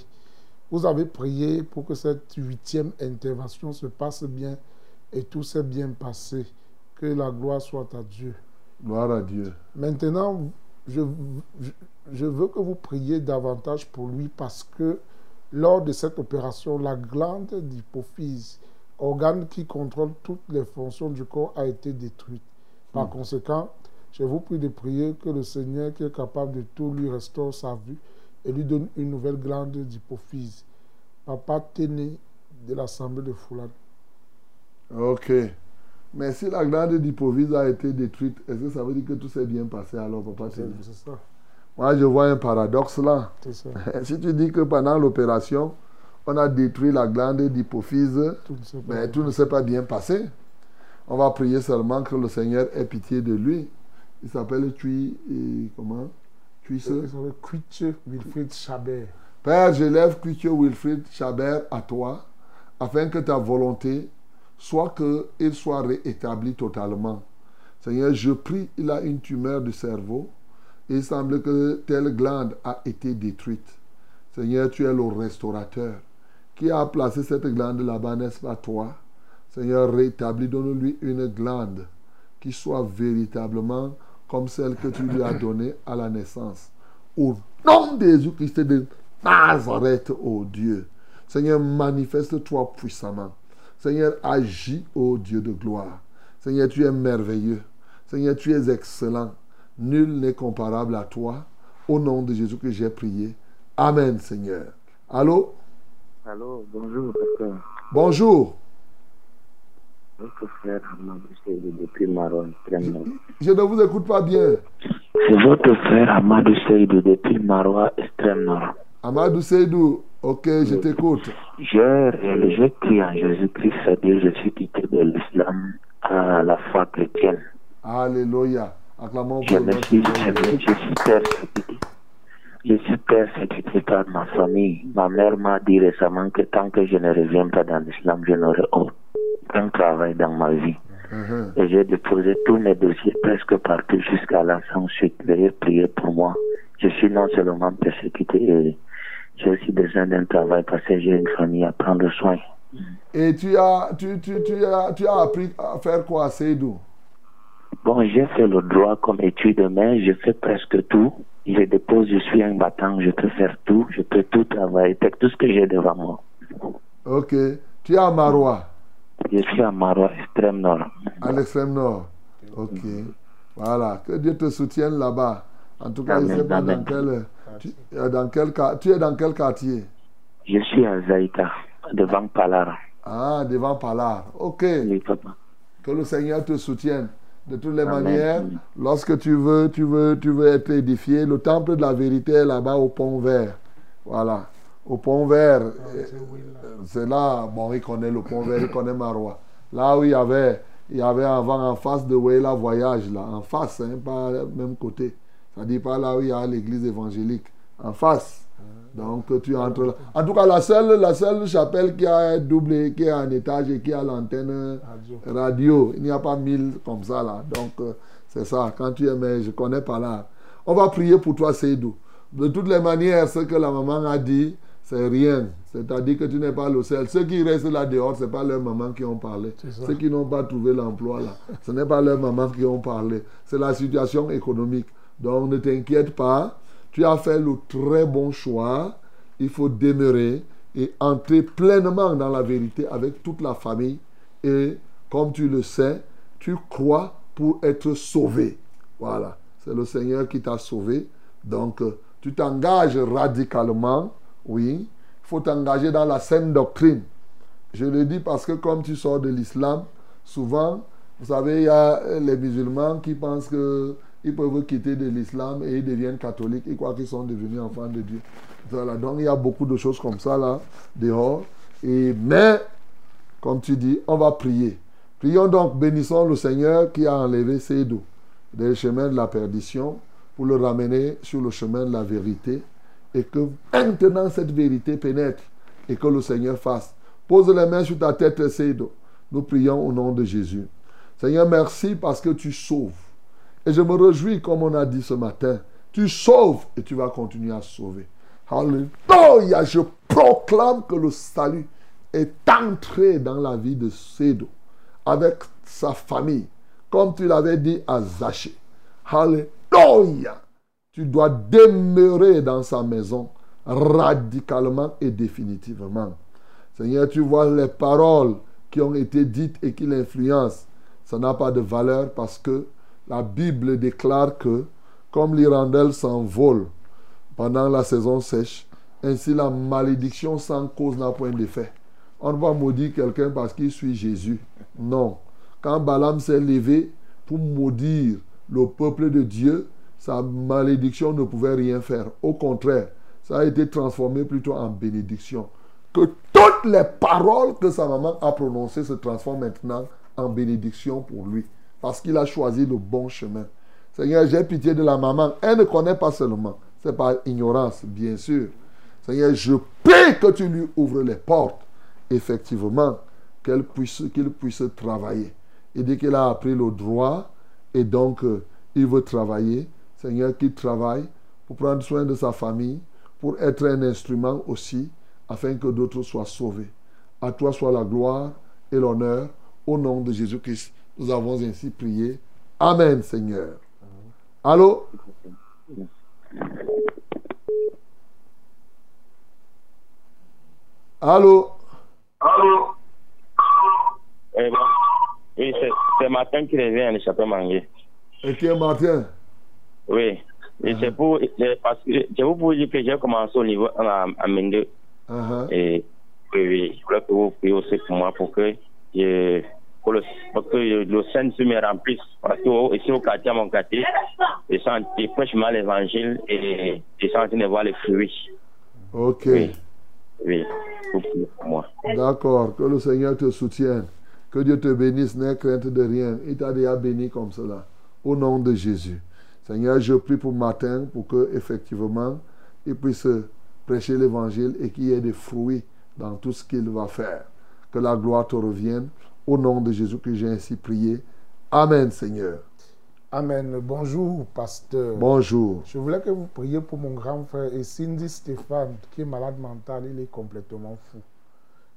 Vous avez prié pour que cette huitième intervention se passe bien et tout s'est bien passé. Que la gloire soit à Dieu. Gloire à Dieu. Maintenant, je, je, je veux que vous priez davantage pour lui parce que lors de cette opération, la glande d'hypophyse, organe qui contrôle toutes les fonctions du corps, a été détruite. Par Mm. conséquent, je vous prie de prier que le Seigneur, qui est capable de tout, lui restaure sa vue et lui donne une nouvelle glande d'hypophyse. Papa Téné de l'Assemblée de Foulade. Ok. Mais si la glande d'hypophyse a été détruite, est-ce que ça veut dire que tout s'est bien passé alors, papa Téné? c'est ça. Moi, je vois un paradoxe là. C'est ça. si tu dis que pendant l'opération, on a détruit la glande d'hypophyse, mais tout ne s'est pas bien passé. On va prier seulement que le Seigneur ait pitié de lui. Il s'appelle Tui, et comment? Wilfried Chabert. Père, j'élève Kuitio Wilfried Chabert à toi, afin que ta volonté soit qu'il soit réétabli totalement. Seigneur, je prie, il a une tumeur du cerveau. Il semble que telle glande a été détruite. Seigneur, tu es le restaurateur qui a placé cette glande là-bas, n'est-ce pas toi? Seigneur, rétablis, donne-lui une glande qui soit véritablement comme celle que tu lui as donnée à la naissance. Au nom de Jésus-Christ de Nazareth, ô Dieu. Seigneur, manifeste-toi puissamment. Seigneur, agis, ô Dieu de gloire. Seigneur, tu es merveilleux. Seigneur, tu es excellent. Nul n'est comparable à toi. Au nom de Jésus que j'ai prié. Amen, Seigneur. Allô? Allô, bonjour, docteur. Bonjour. Votre frère Amadou Seydou depuis Maroc, extrême Je ne vous écoute pas bien. C'est votre frère Amadou Seydou depuis Maroc, extrême nord. Amadou Seydou, ok, je t'écoute. J'ai réalisé qu'en Jésus-Christ, c'est-à-dire je suis quitté de l'islam à la foi chrétienne. Alléluia. Acclamons Je me suis, persécuté. Je suis persécuté par ma famille. Ma mère m'a dit récemment que tant que je ne reviens pas dans l'islam, je n'aurai aucun travail dans ma vie. Mhm. Et j'ai déposé tous mes dossiers presque partout jusqu'à la fin. Ensuite, veuillez prier pour moi. Je suis non seulement persécuté j'ai aussi besoin d'un travail parce que j'ai une famille à prendre soin. Et tu as, tu, tu, tu, as, tu as appris à faire quoi, Seydou? Bon, j'ai fait le droit comme étude, mais je fais presque tout. Je dépose, je suis un battant, je peux faire tout, je peux tout travailler, tout ce que j'ai devant moi. Ok. Tu à Marois, Je suis à Marois, extrême nord. à l'extrême nord. Ok. Voilà. Que Dieu te soutienne là-bas. En tout cas, je ne sais pas dans quel, tu, euh, dans quel, ca- tu es dans quel quartier? Je suis à Zaïka, devant Palara. Ah, devant Palar. Ok. Oui, papa. Que le Seigneur te soutienne. De toutes les Amen. manières, lorsque tu veux, tu veux, tu veux être édifié, le temple de la vérité est là-bas au pont vert. Voilà. Au pont vert, euh, c'est là, bon, il connaît le pont vert, il connaît Marois. Là où il y avait, il y avait avant en face de Weila Voyage, là, en face, hein, pas même côté. Ça dit pas là où il y a l'église évangélique, en face. Donc tu entres là. En tout cas, la seule, la seule chapelle qui a doublé, qui est en étage et qui a l'antenne radio, il n'y a pas mille comme ça là. Donc euh, c'est ça. Quand tu es, mais je connais pas là. On va prier pour toi, Seydou. De toutes les manières, ce que la maman a dit, c'est rien. C'est-à-dire que tu n'es pas le seul. Ceux qui restent là dehors, ce n'est pas leurs mamans qui ont parlé. Ceux qui n'ont pas trouvé l'emploi là, ce n'est pas leurs mamans qui ont parlé. C'est la situation économique. Donc ne t'inquiète pas. Tu as fait le très bon choix. Il faut demeurer et entrer pleinement dans la vérité avec toute la famille. Et comme tu le sais, tu crois pour être sauvé. Voilà. C'est le Seigneur qui t'a sauvé. Donc, euh, tu t'engages radicalement. Oui. Il faut t'engager dans la saine doctrine. Je le dis parce que comme tu sors de l'islam, souvent, vous savez, il y a les musulmans qui pensent que ils peuvent quitter de l'islam et ils deviennent catholiques. Ils croient qu'ils sont devenus enfants de Dieu. Voilà. Donc, il y a beaucoup de choses comme ça là, dehors. Et, mais, comme tu dis, on va prier. Prions donc, bénissons le Seigneur qui a enlevé ses dos des chemins de la perdition pour le ramener sur le chemin de la vérité et que maintenant cette vérité pénètre et que le Seigneur fasse. Pose les mains sur ta tête, Seido. Nous prions au nom de Jésus. Seigneur, merci parce que tu sauves. Et je me réjouis, comme on a dit ce matin, tu sauves et tu vas continuer à sauver. Alléluia. Je proclame que le salut est entré dans la vie de Sédo avec sa famille, comme tu l'avais dit à Zaché. Alléluia. Tu dois demeurer dans sa maison radicalement et définitivement. Seigneur, tu vois les paroles qui ont été dites et qui l'influencent. Ça n'a pas de valeur parce que la Bible déclare que comme l'hirondelle s'envole pendant la saison sèche, ainsi la malédiction sans cause n'a point d'effet. On ne va maudire quelqu'un parce qu'il suit Jésus. Non. Quand Balaam s'est levé pour maudire le peuple de Dieu, sa malédiction ne pouvait rien faire. Au contraire, ça a été transformé plutôt en bénédiction. Que toutes les paroles que sa maman a prononcées se transforment maintenant en bénédiction pour lui. Parce qu'il a choisi le bon chemin. Seigneur, j'ai pitié de la maman. Elle ne connaît pas seulement. C'est par ignorance, bien sûr. Seigneur, je prie que tu lui ouvres les portes. Effectivement, qu'elle puisse, qu'il puisse travailler. Et dès qu'elle a appris le droit, et donc euh, il veut travailler, Seigneur, qu'il travaille pour prendre soin de sa famille, pour être un instrument aussi afin que d'autres soient sauvés. À toi soit la gloire et l'honneur. Au nom de Jésus-Christ, nous avons ainsi prié. Amen, Seigneur. Allô? Allô? Allô? Eh ben, oui, c'est Martin qui revient à l'échappée mangué. Et qui est Martin? Oui. Et c'est pour, parce que, c'est pour vous dire que j'ai commencé au niveau, à, à Mende. Uh-huh. Et, oui, oui, je voulais que vous priez aussi pour moi pour que, je, pour le, pour que le Saint se me remplisse. Parce que ici au quartier, à mon quartier, je sens, je prêche mal l'évangile et je train de voir les fruits. Ok. Oui, pour moi. D'accord. Que le Seigneur te soutienne. Que Dieu te bénisse, n'aie crainte de rien. Il t'a déjà béni comme cela. Au nom de Jésus. Seigneur, je prie pour matin pour que effectivement il puisse prêcher l'évangile et qu'il y ait des fruits dans tout ce qu'il va faire. Que la gloire te revienne. Au nom de Jésus que j'ai ainsi prié. Amen, Seigneur. Amen. Bonjour, pasteur. Bonjour. Je voulais que vous priez pour mon grand frère et Cindy Stéphane, qui est malade mental. Il est complètement fou.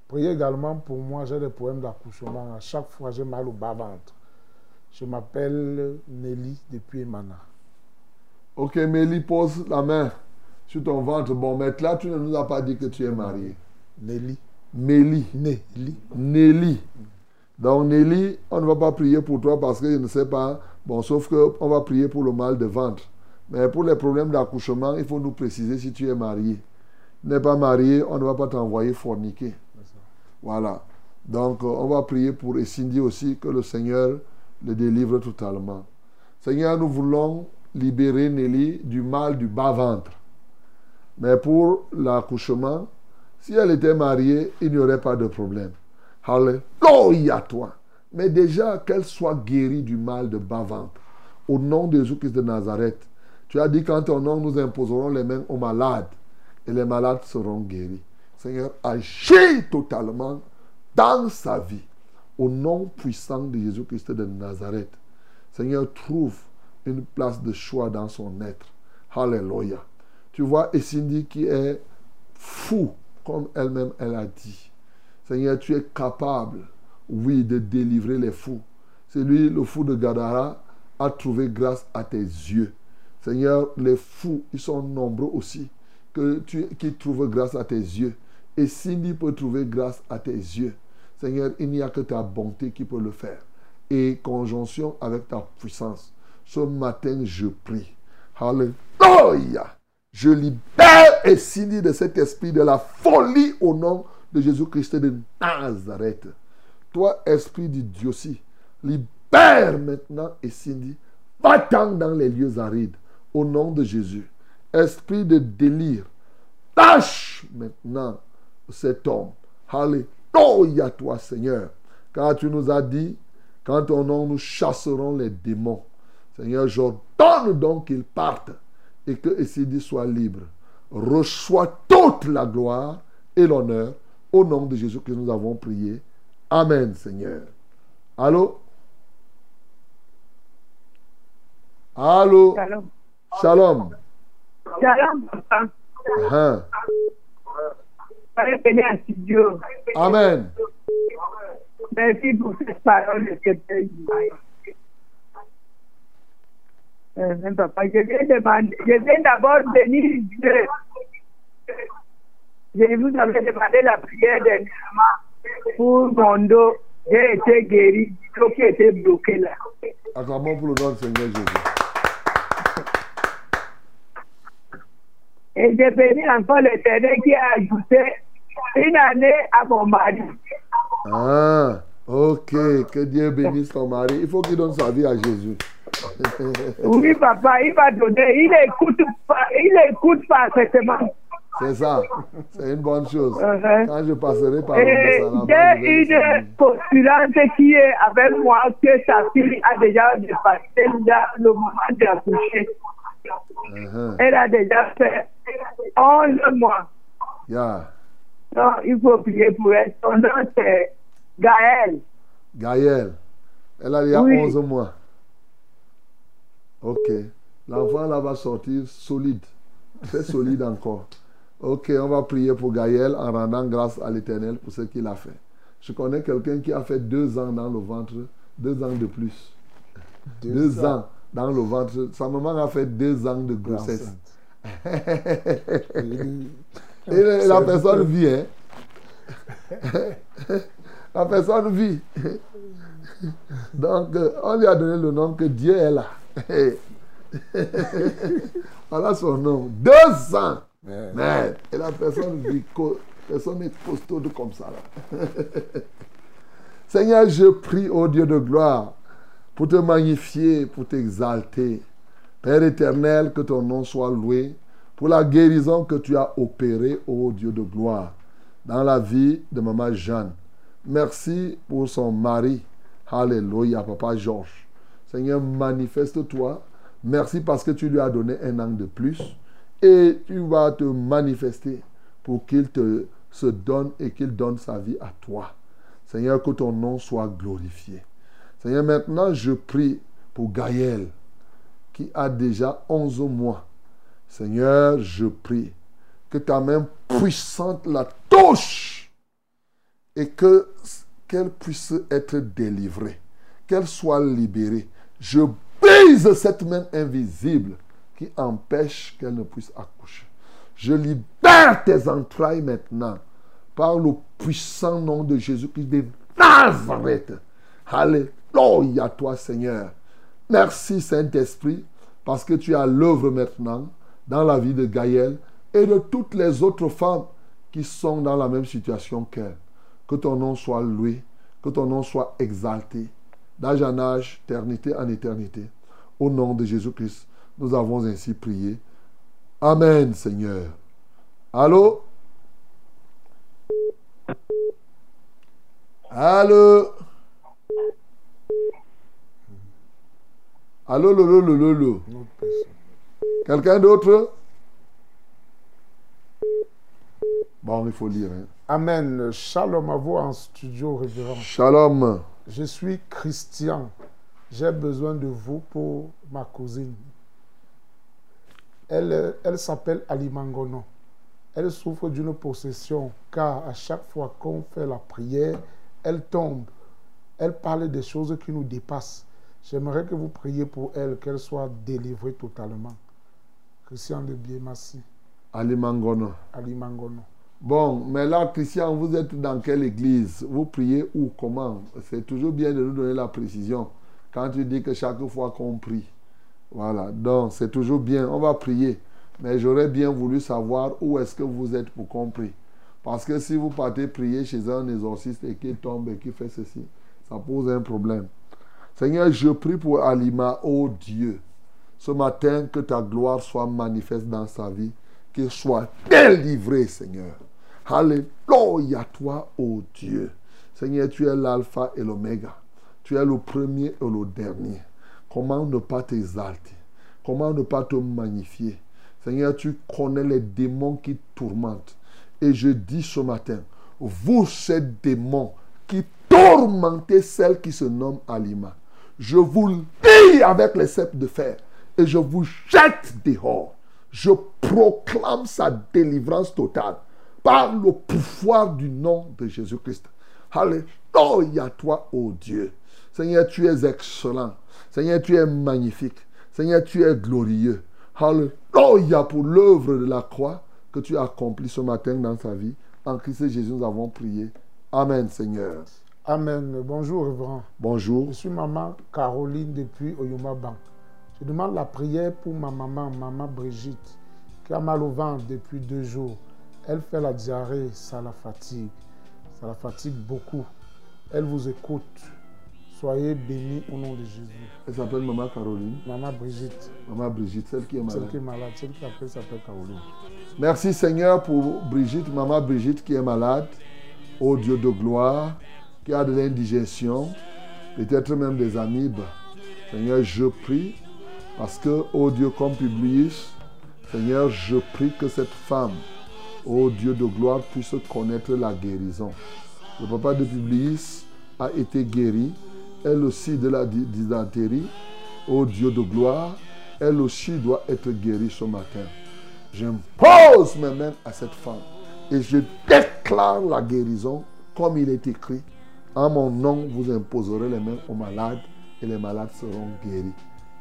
Priez également pour moi. J'ai des problèmes d'accouchement. À chaque fois, j'ai mal au bas-ventre. Je m'appelle Nelly depuis Emana. Ok, Mélie, pose la main sur ton ventre. Bon, mais là, tu ne nous as pas dit que tu es marié. Nelly. Mélie. Nelly. Nelly. Donc, Nelly, on ne va pas prier pour toi parce que je ne sais pas. Bon, sauf qu'on va prier pour le mal de ventre. Mais pour les problèmes d'accouchement, il faut nous préciser si tu es marié. Tu n'es pas marié, on ne va pas t'envoyer forniquer. Voilà. Donc, euh, on va prier pour et Cindy aussi, que le Seigneur le délivre totalement. Seigneur, nous voulons libérer Nelly du mal du bas-ventre. Mais pour l'accouchement, si elle était mariée, il n'y aurait pas de problème. Alléluia toi. Mais déjà, qu'elle soit guérie du mal de bas-ventre. Au nom de Jésus-Christ de Nazareth. Tu as dit qu'en ton nom, nous imposerons les mains aux malades. Et les malades seront guéris. Seigneur, agis totalement dans sa vie. Au nom puissant de Jésus-Christ de Nazareth. Seigneur, trouve une place de choix dans son être. Alléluia. Tu vois, et Cindy qui est fou, comme elle-même elle a dit. Seigneur, tu es capable, oui, de délivrer les fous. C'est lui, le fou de Gadara, a trouvé grâce à tes yeux. Seigneur, les fous, ils sont nombreux aussi, que tu, qui trouvent grâce à tes yeux. Et Cindy peut trouver grâce à tes yeux. Seigneur, il n'y a que ta bonté qui peut le faire. Et conjonction avec ta puissance. Ce matin, je prie. Alléluia. Je libère et de cet esprit de la folie au nom de Jésus-Christ de Nazareth. Toi, esprit du Dieu-ci, libère maintenant et Cindy. Va-t'en dans les lieux arides au nom de Jésus. Esprit de délire, lâche maintenant cet homme. Alléluia, toi, Seigneur. Car tu nous as dit, quand ton nom nous chasserons les démons. Seigneur, j'ordonne donc qu'ils partent et que Essidi soit libre. Reçois toute la gloire et l'honneur au nom de Jésus que nous avons prié. Amen, Seigneur. Allô? Allô? Shalom. Shalom. Shalom, papa. Hein? Amen. Merci pour cette parole de ce Père. Même papa, je viens, demander, je viens d'abord bénir Dieu. Je vous avais demandé la prière dernièrement pour mon dos. J'ai été guéri dos qui était bloqué là. Acclamons pour le nom du Seigneur Jésus. Et j'ai béni encore l'éternel qui a ajouté une année à mon mari. Ah, ok. Que Dieu bénisse ton mari. Il faut qu'il donne sa vie à Jésus. Oui, papa, il va donner. Il écoute, pas- il écoute parfaitement. C'est ça. C'est une bonne chose. Uh-huh. Quand je passerai par le j'ai une postulante qui est avec moi, que sa fille a déjà dépassé le moment d'accoucher. Uh-huh. Elle a déjà fait 11 mois. Yeah. Donc, il faut prier pour elle. Son nom, c'est Gaël. Gaël. Elle a a Oui. 11 mois. Ok. L'enfant là va sortir solide. Très solide encore. Ok, on va prier pour Gaël en rendant grâce à l'Éternel pour ce qu'il a fait. Je connais quelqu'un qui a fait deux ans dans le ventre, deux ans de plus. Deux Deux, ans. ans. dans le ventre. Sa maman a fait deux ans de grossesse. Et la, la personne vit, hein. la personne vit. Donc, euh, on lui a donné le nom que Dieu est là. Voilà son nom. Deux ans. Mais, et la personne co- personne est costaude comme ça. là. Seigneur, je prie au Dieu de gloire pour te magnifier, pour t'exalter. Père éternel, que ton nom soit loué pour la guérison que tu as opérée, ô Dieu de gloire, dans la vie de Maman Jeanne. Merci pour son mari. Alléluia, Papa Georges. Seigneur, manifeste-toi. Merci parce que tu lui as donné un an de plus. Et tu vas te manifester pour qu'il te se donne et qu'il donne sa vie à toi. Seigneur, que ton nom soit glorifié. Seigneur, maintenant je prie pour Gaël qui a déjà 11 mois. Seigneur, je prie que ta main puissante la touche et que qu'elle puisse être délivrée, qu'elle soit libérée. Je brise cette main invisible qui empêche qu'elle ne puisse accoucher. Je libère tes entrailles maintenant par le puissant nom de Jésus-Christ de Nazareth. Alléluia toi Seigneur. Merci Saint-Esprit parce que tu as l'œuvre maintenant dans la vie de Gaël et de toutes les autres femmes qui sont dans la même situation qu'elle. Que ton nom soit loué, que ton nom soit exalté, d'âge en âge, éternité en éternité. Au nom de Jésus-Christ, nous avons ainsi prié. Amen, Seigneur. Allô? Allô? Allô, lolo, lolo. Quelqu'un d'autre? Bon, il faut lire. hein. Amen. Shalom à vous en studio, révérend. Shalom. Je suis Christian. J'ai besoin de vous pour ma cousine. Elle, elle s'appelle Alimangono. Elle souffre d'une possession car à chaque fois qu'on fait la prière, elle tombe. Elle parle des choses qui nous dépassent. J'aimerais que vous priez pour elle, qu'elle soit délivrée totalement. Christian de Biemassi, Ali Mangono. Alimangono. Bon, mais là, Christian, vous êtes dans quelle église? Vous priez où Comment? C'est toujours bien de nous donner la précision. Quand tu dis que chaque fois qu'on prie. Voilà, donc c'est toujours bien. On va prier. Mais j'aurais bien voulu savoir où est-ce que vous êtes pour qu'on prie. Parce que si vous partez prier chez un exorciste et qu'il tombe et qu'il fait ceci, ça pose un problème. Seigneur, je prie pour Alima, oh Dieu, ce matin que ta gloire soit manifeste dans sa vie, qu'il soit délivré, Seigneur. Alléluia, toi, oh Dieu. Seigneur, tu es l'alpha et l'oméga. Tu es le premier et le dernier. Comment ne pas t'exalter? Comment ne pas te magnifier? Seigneur, tu connais les démons qui tourmentent. Et je dis ce matin, vous, ces démons qui tourmentez celle qui se nomme Alima, je vous lie avec les sceptres de fer et je vous jette dehors. Je proclame sa délivrance totale par le pouvoir du nom de Jésus-Christ. Alléluia, toi, ô Dieu. Seigneur, tu es excellent. Seigneur, tu es magnifique. Seigneur, tu es glorieux. Alléluia pour l'œuvre de la croix que tu as accomplie ce matin dans sa vie. En Christ Jésus, nous avons prié. Amen, Seigneur. Amen. Bonjour, révérend. Bonjour. Je suis maman Caroline depuis Oyoma Bank. Je demande la prière pour ma maman, maman Brigitte, qui a mal au ventre depuis deux jours. Elle fait la diarrhée, ça la fatigue. Ça la fatigue beaucoup. Elle vous écoute. Soyez bénis au nom de Jésus. Elle s'appelle Maman Caroline. Maman Brigitte. Maman Brigitte, celle qui est malade. Celle qui est malade, celle qui appelle s'appelle Caroline. Merci Seigneur pour Brigitte, maman Brigitte qui est malade. Ô Dieu de gloire, qui a de l'indigestion, peut-être même des amibes. Seigneur, je prie parce que, ô Dieu, comme Publius, Seigneur, je prie que cette femme, ô Dieu de gloire, puisse connaître la guérison. Le papa de Publius a été guéri, elle aussi de la dysenterie. Ô Dieu de gloire, elle aussi doit être guérie ce matin. J'impose mes mains à cette femme et je déclare la guérison comme il est écrit. En mon nom, vous imposerez les mains aux malades et les malades seront guéris.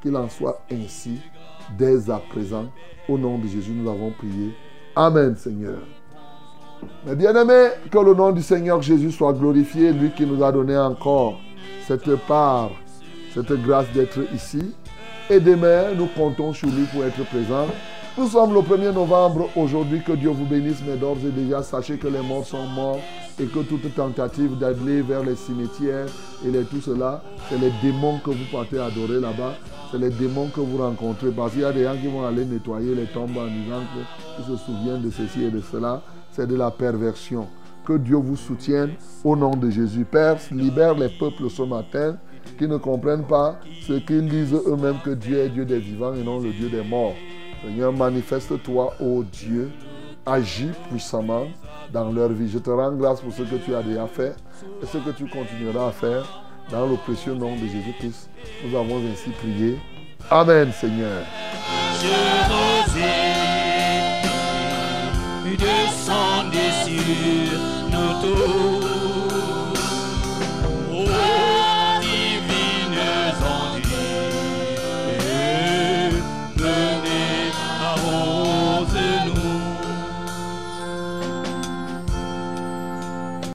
Qu'il en soit ainsi dès à présent. Au nom de Jésus, nous avons prié. Amen, Seigneur. Mes bien-aimés, que le nom du Seigneur Jésus soit glorifié, lui qui nous a donné encore cette part, cette grâce d'être ici. Et demain, nous comptons sur lui pour être présent. Nous sommes le 1er novembre aujourd'hui. Que Dieu vous bénisse, mais d'ores et déjà, sachez que les morts sont morts et que toute tentative d'aller vers les cimetières et les, tout cela, c'est les démons que vous partez adorer là-bas. C'est les démons que vous rencontrez. Parce qu'il y a des gens qui vont aller nettoyer les tombes en disant qu'ils se souviennent de ceci et de cela. C'est de la perversion. Que Dieu vous soutienne au nom de Jésus. Père, libère les peuples ce matin qui ne comprennent pas ce qu'ils disent eux-mêmes que Dieu est Dieu des vivants et non le Dieu des morts. Seigneur, manifeste-toi, ô Dieu, agis puissamment dans leur vie. Je te rends grâce pour ce que tu as déjà fait et ce que tu continueras à faire dans le précieux nom de Jésus-Christ. Nous avons ainsi prié. Amen, Seigneur. Je.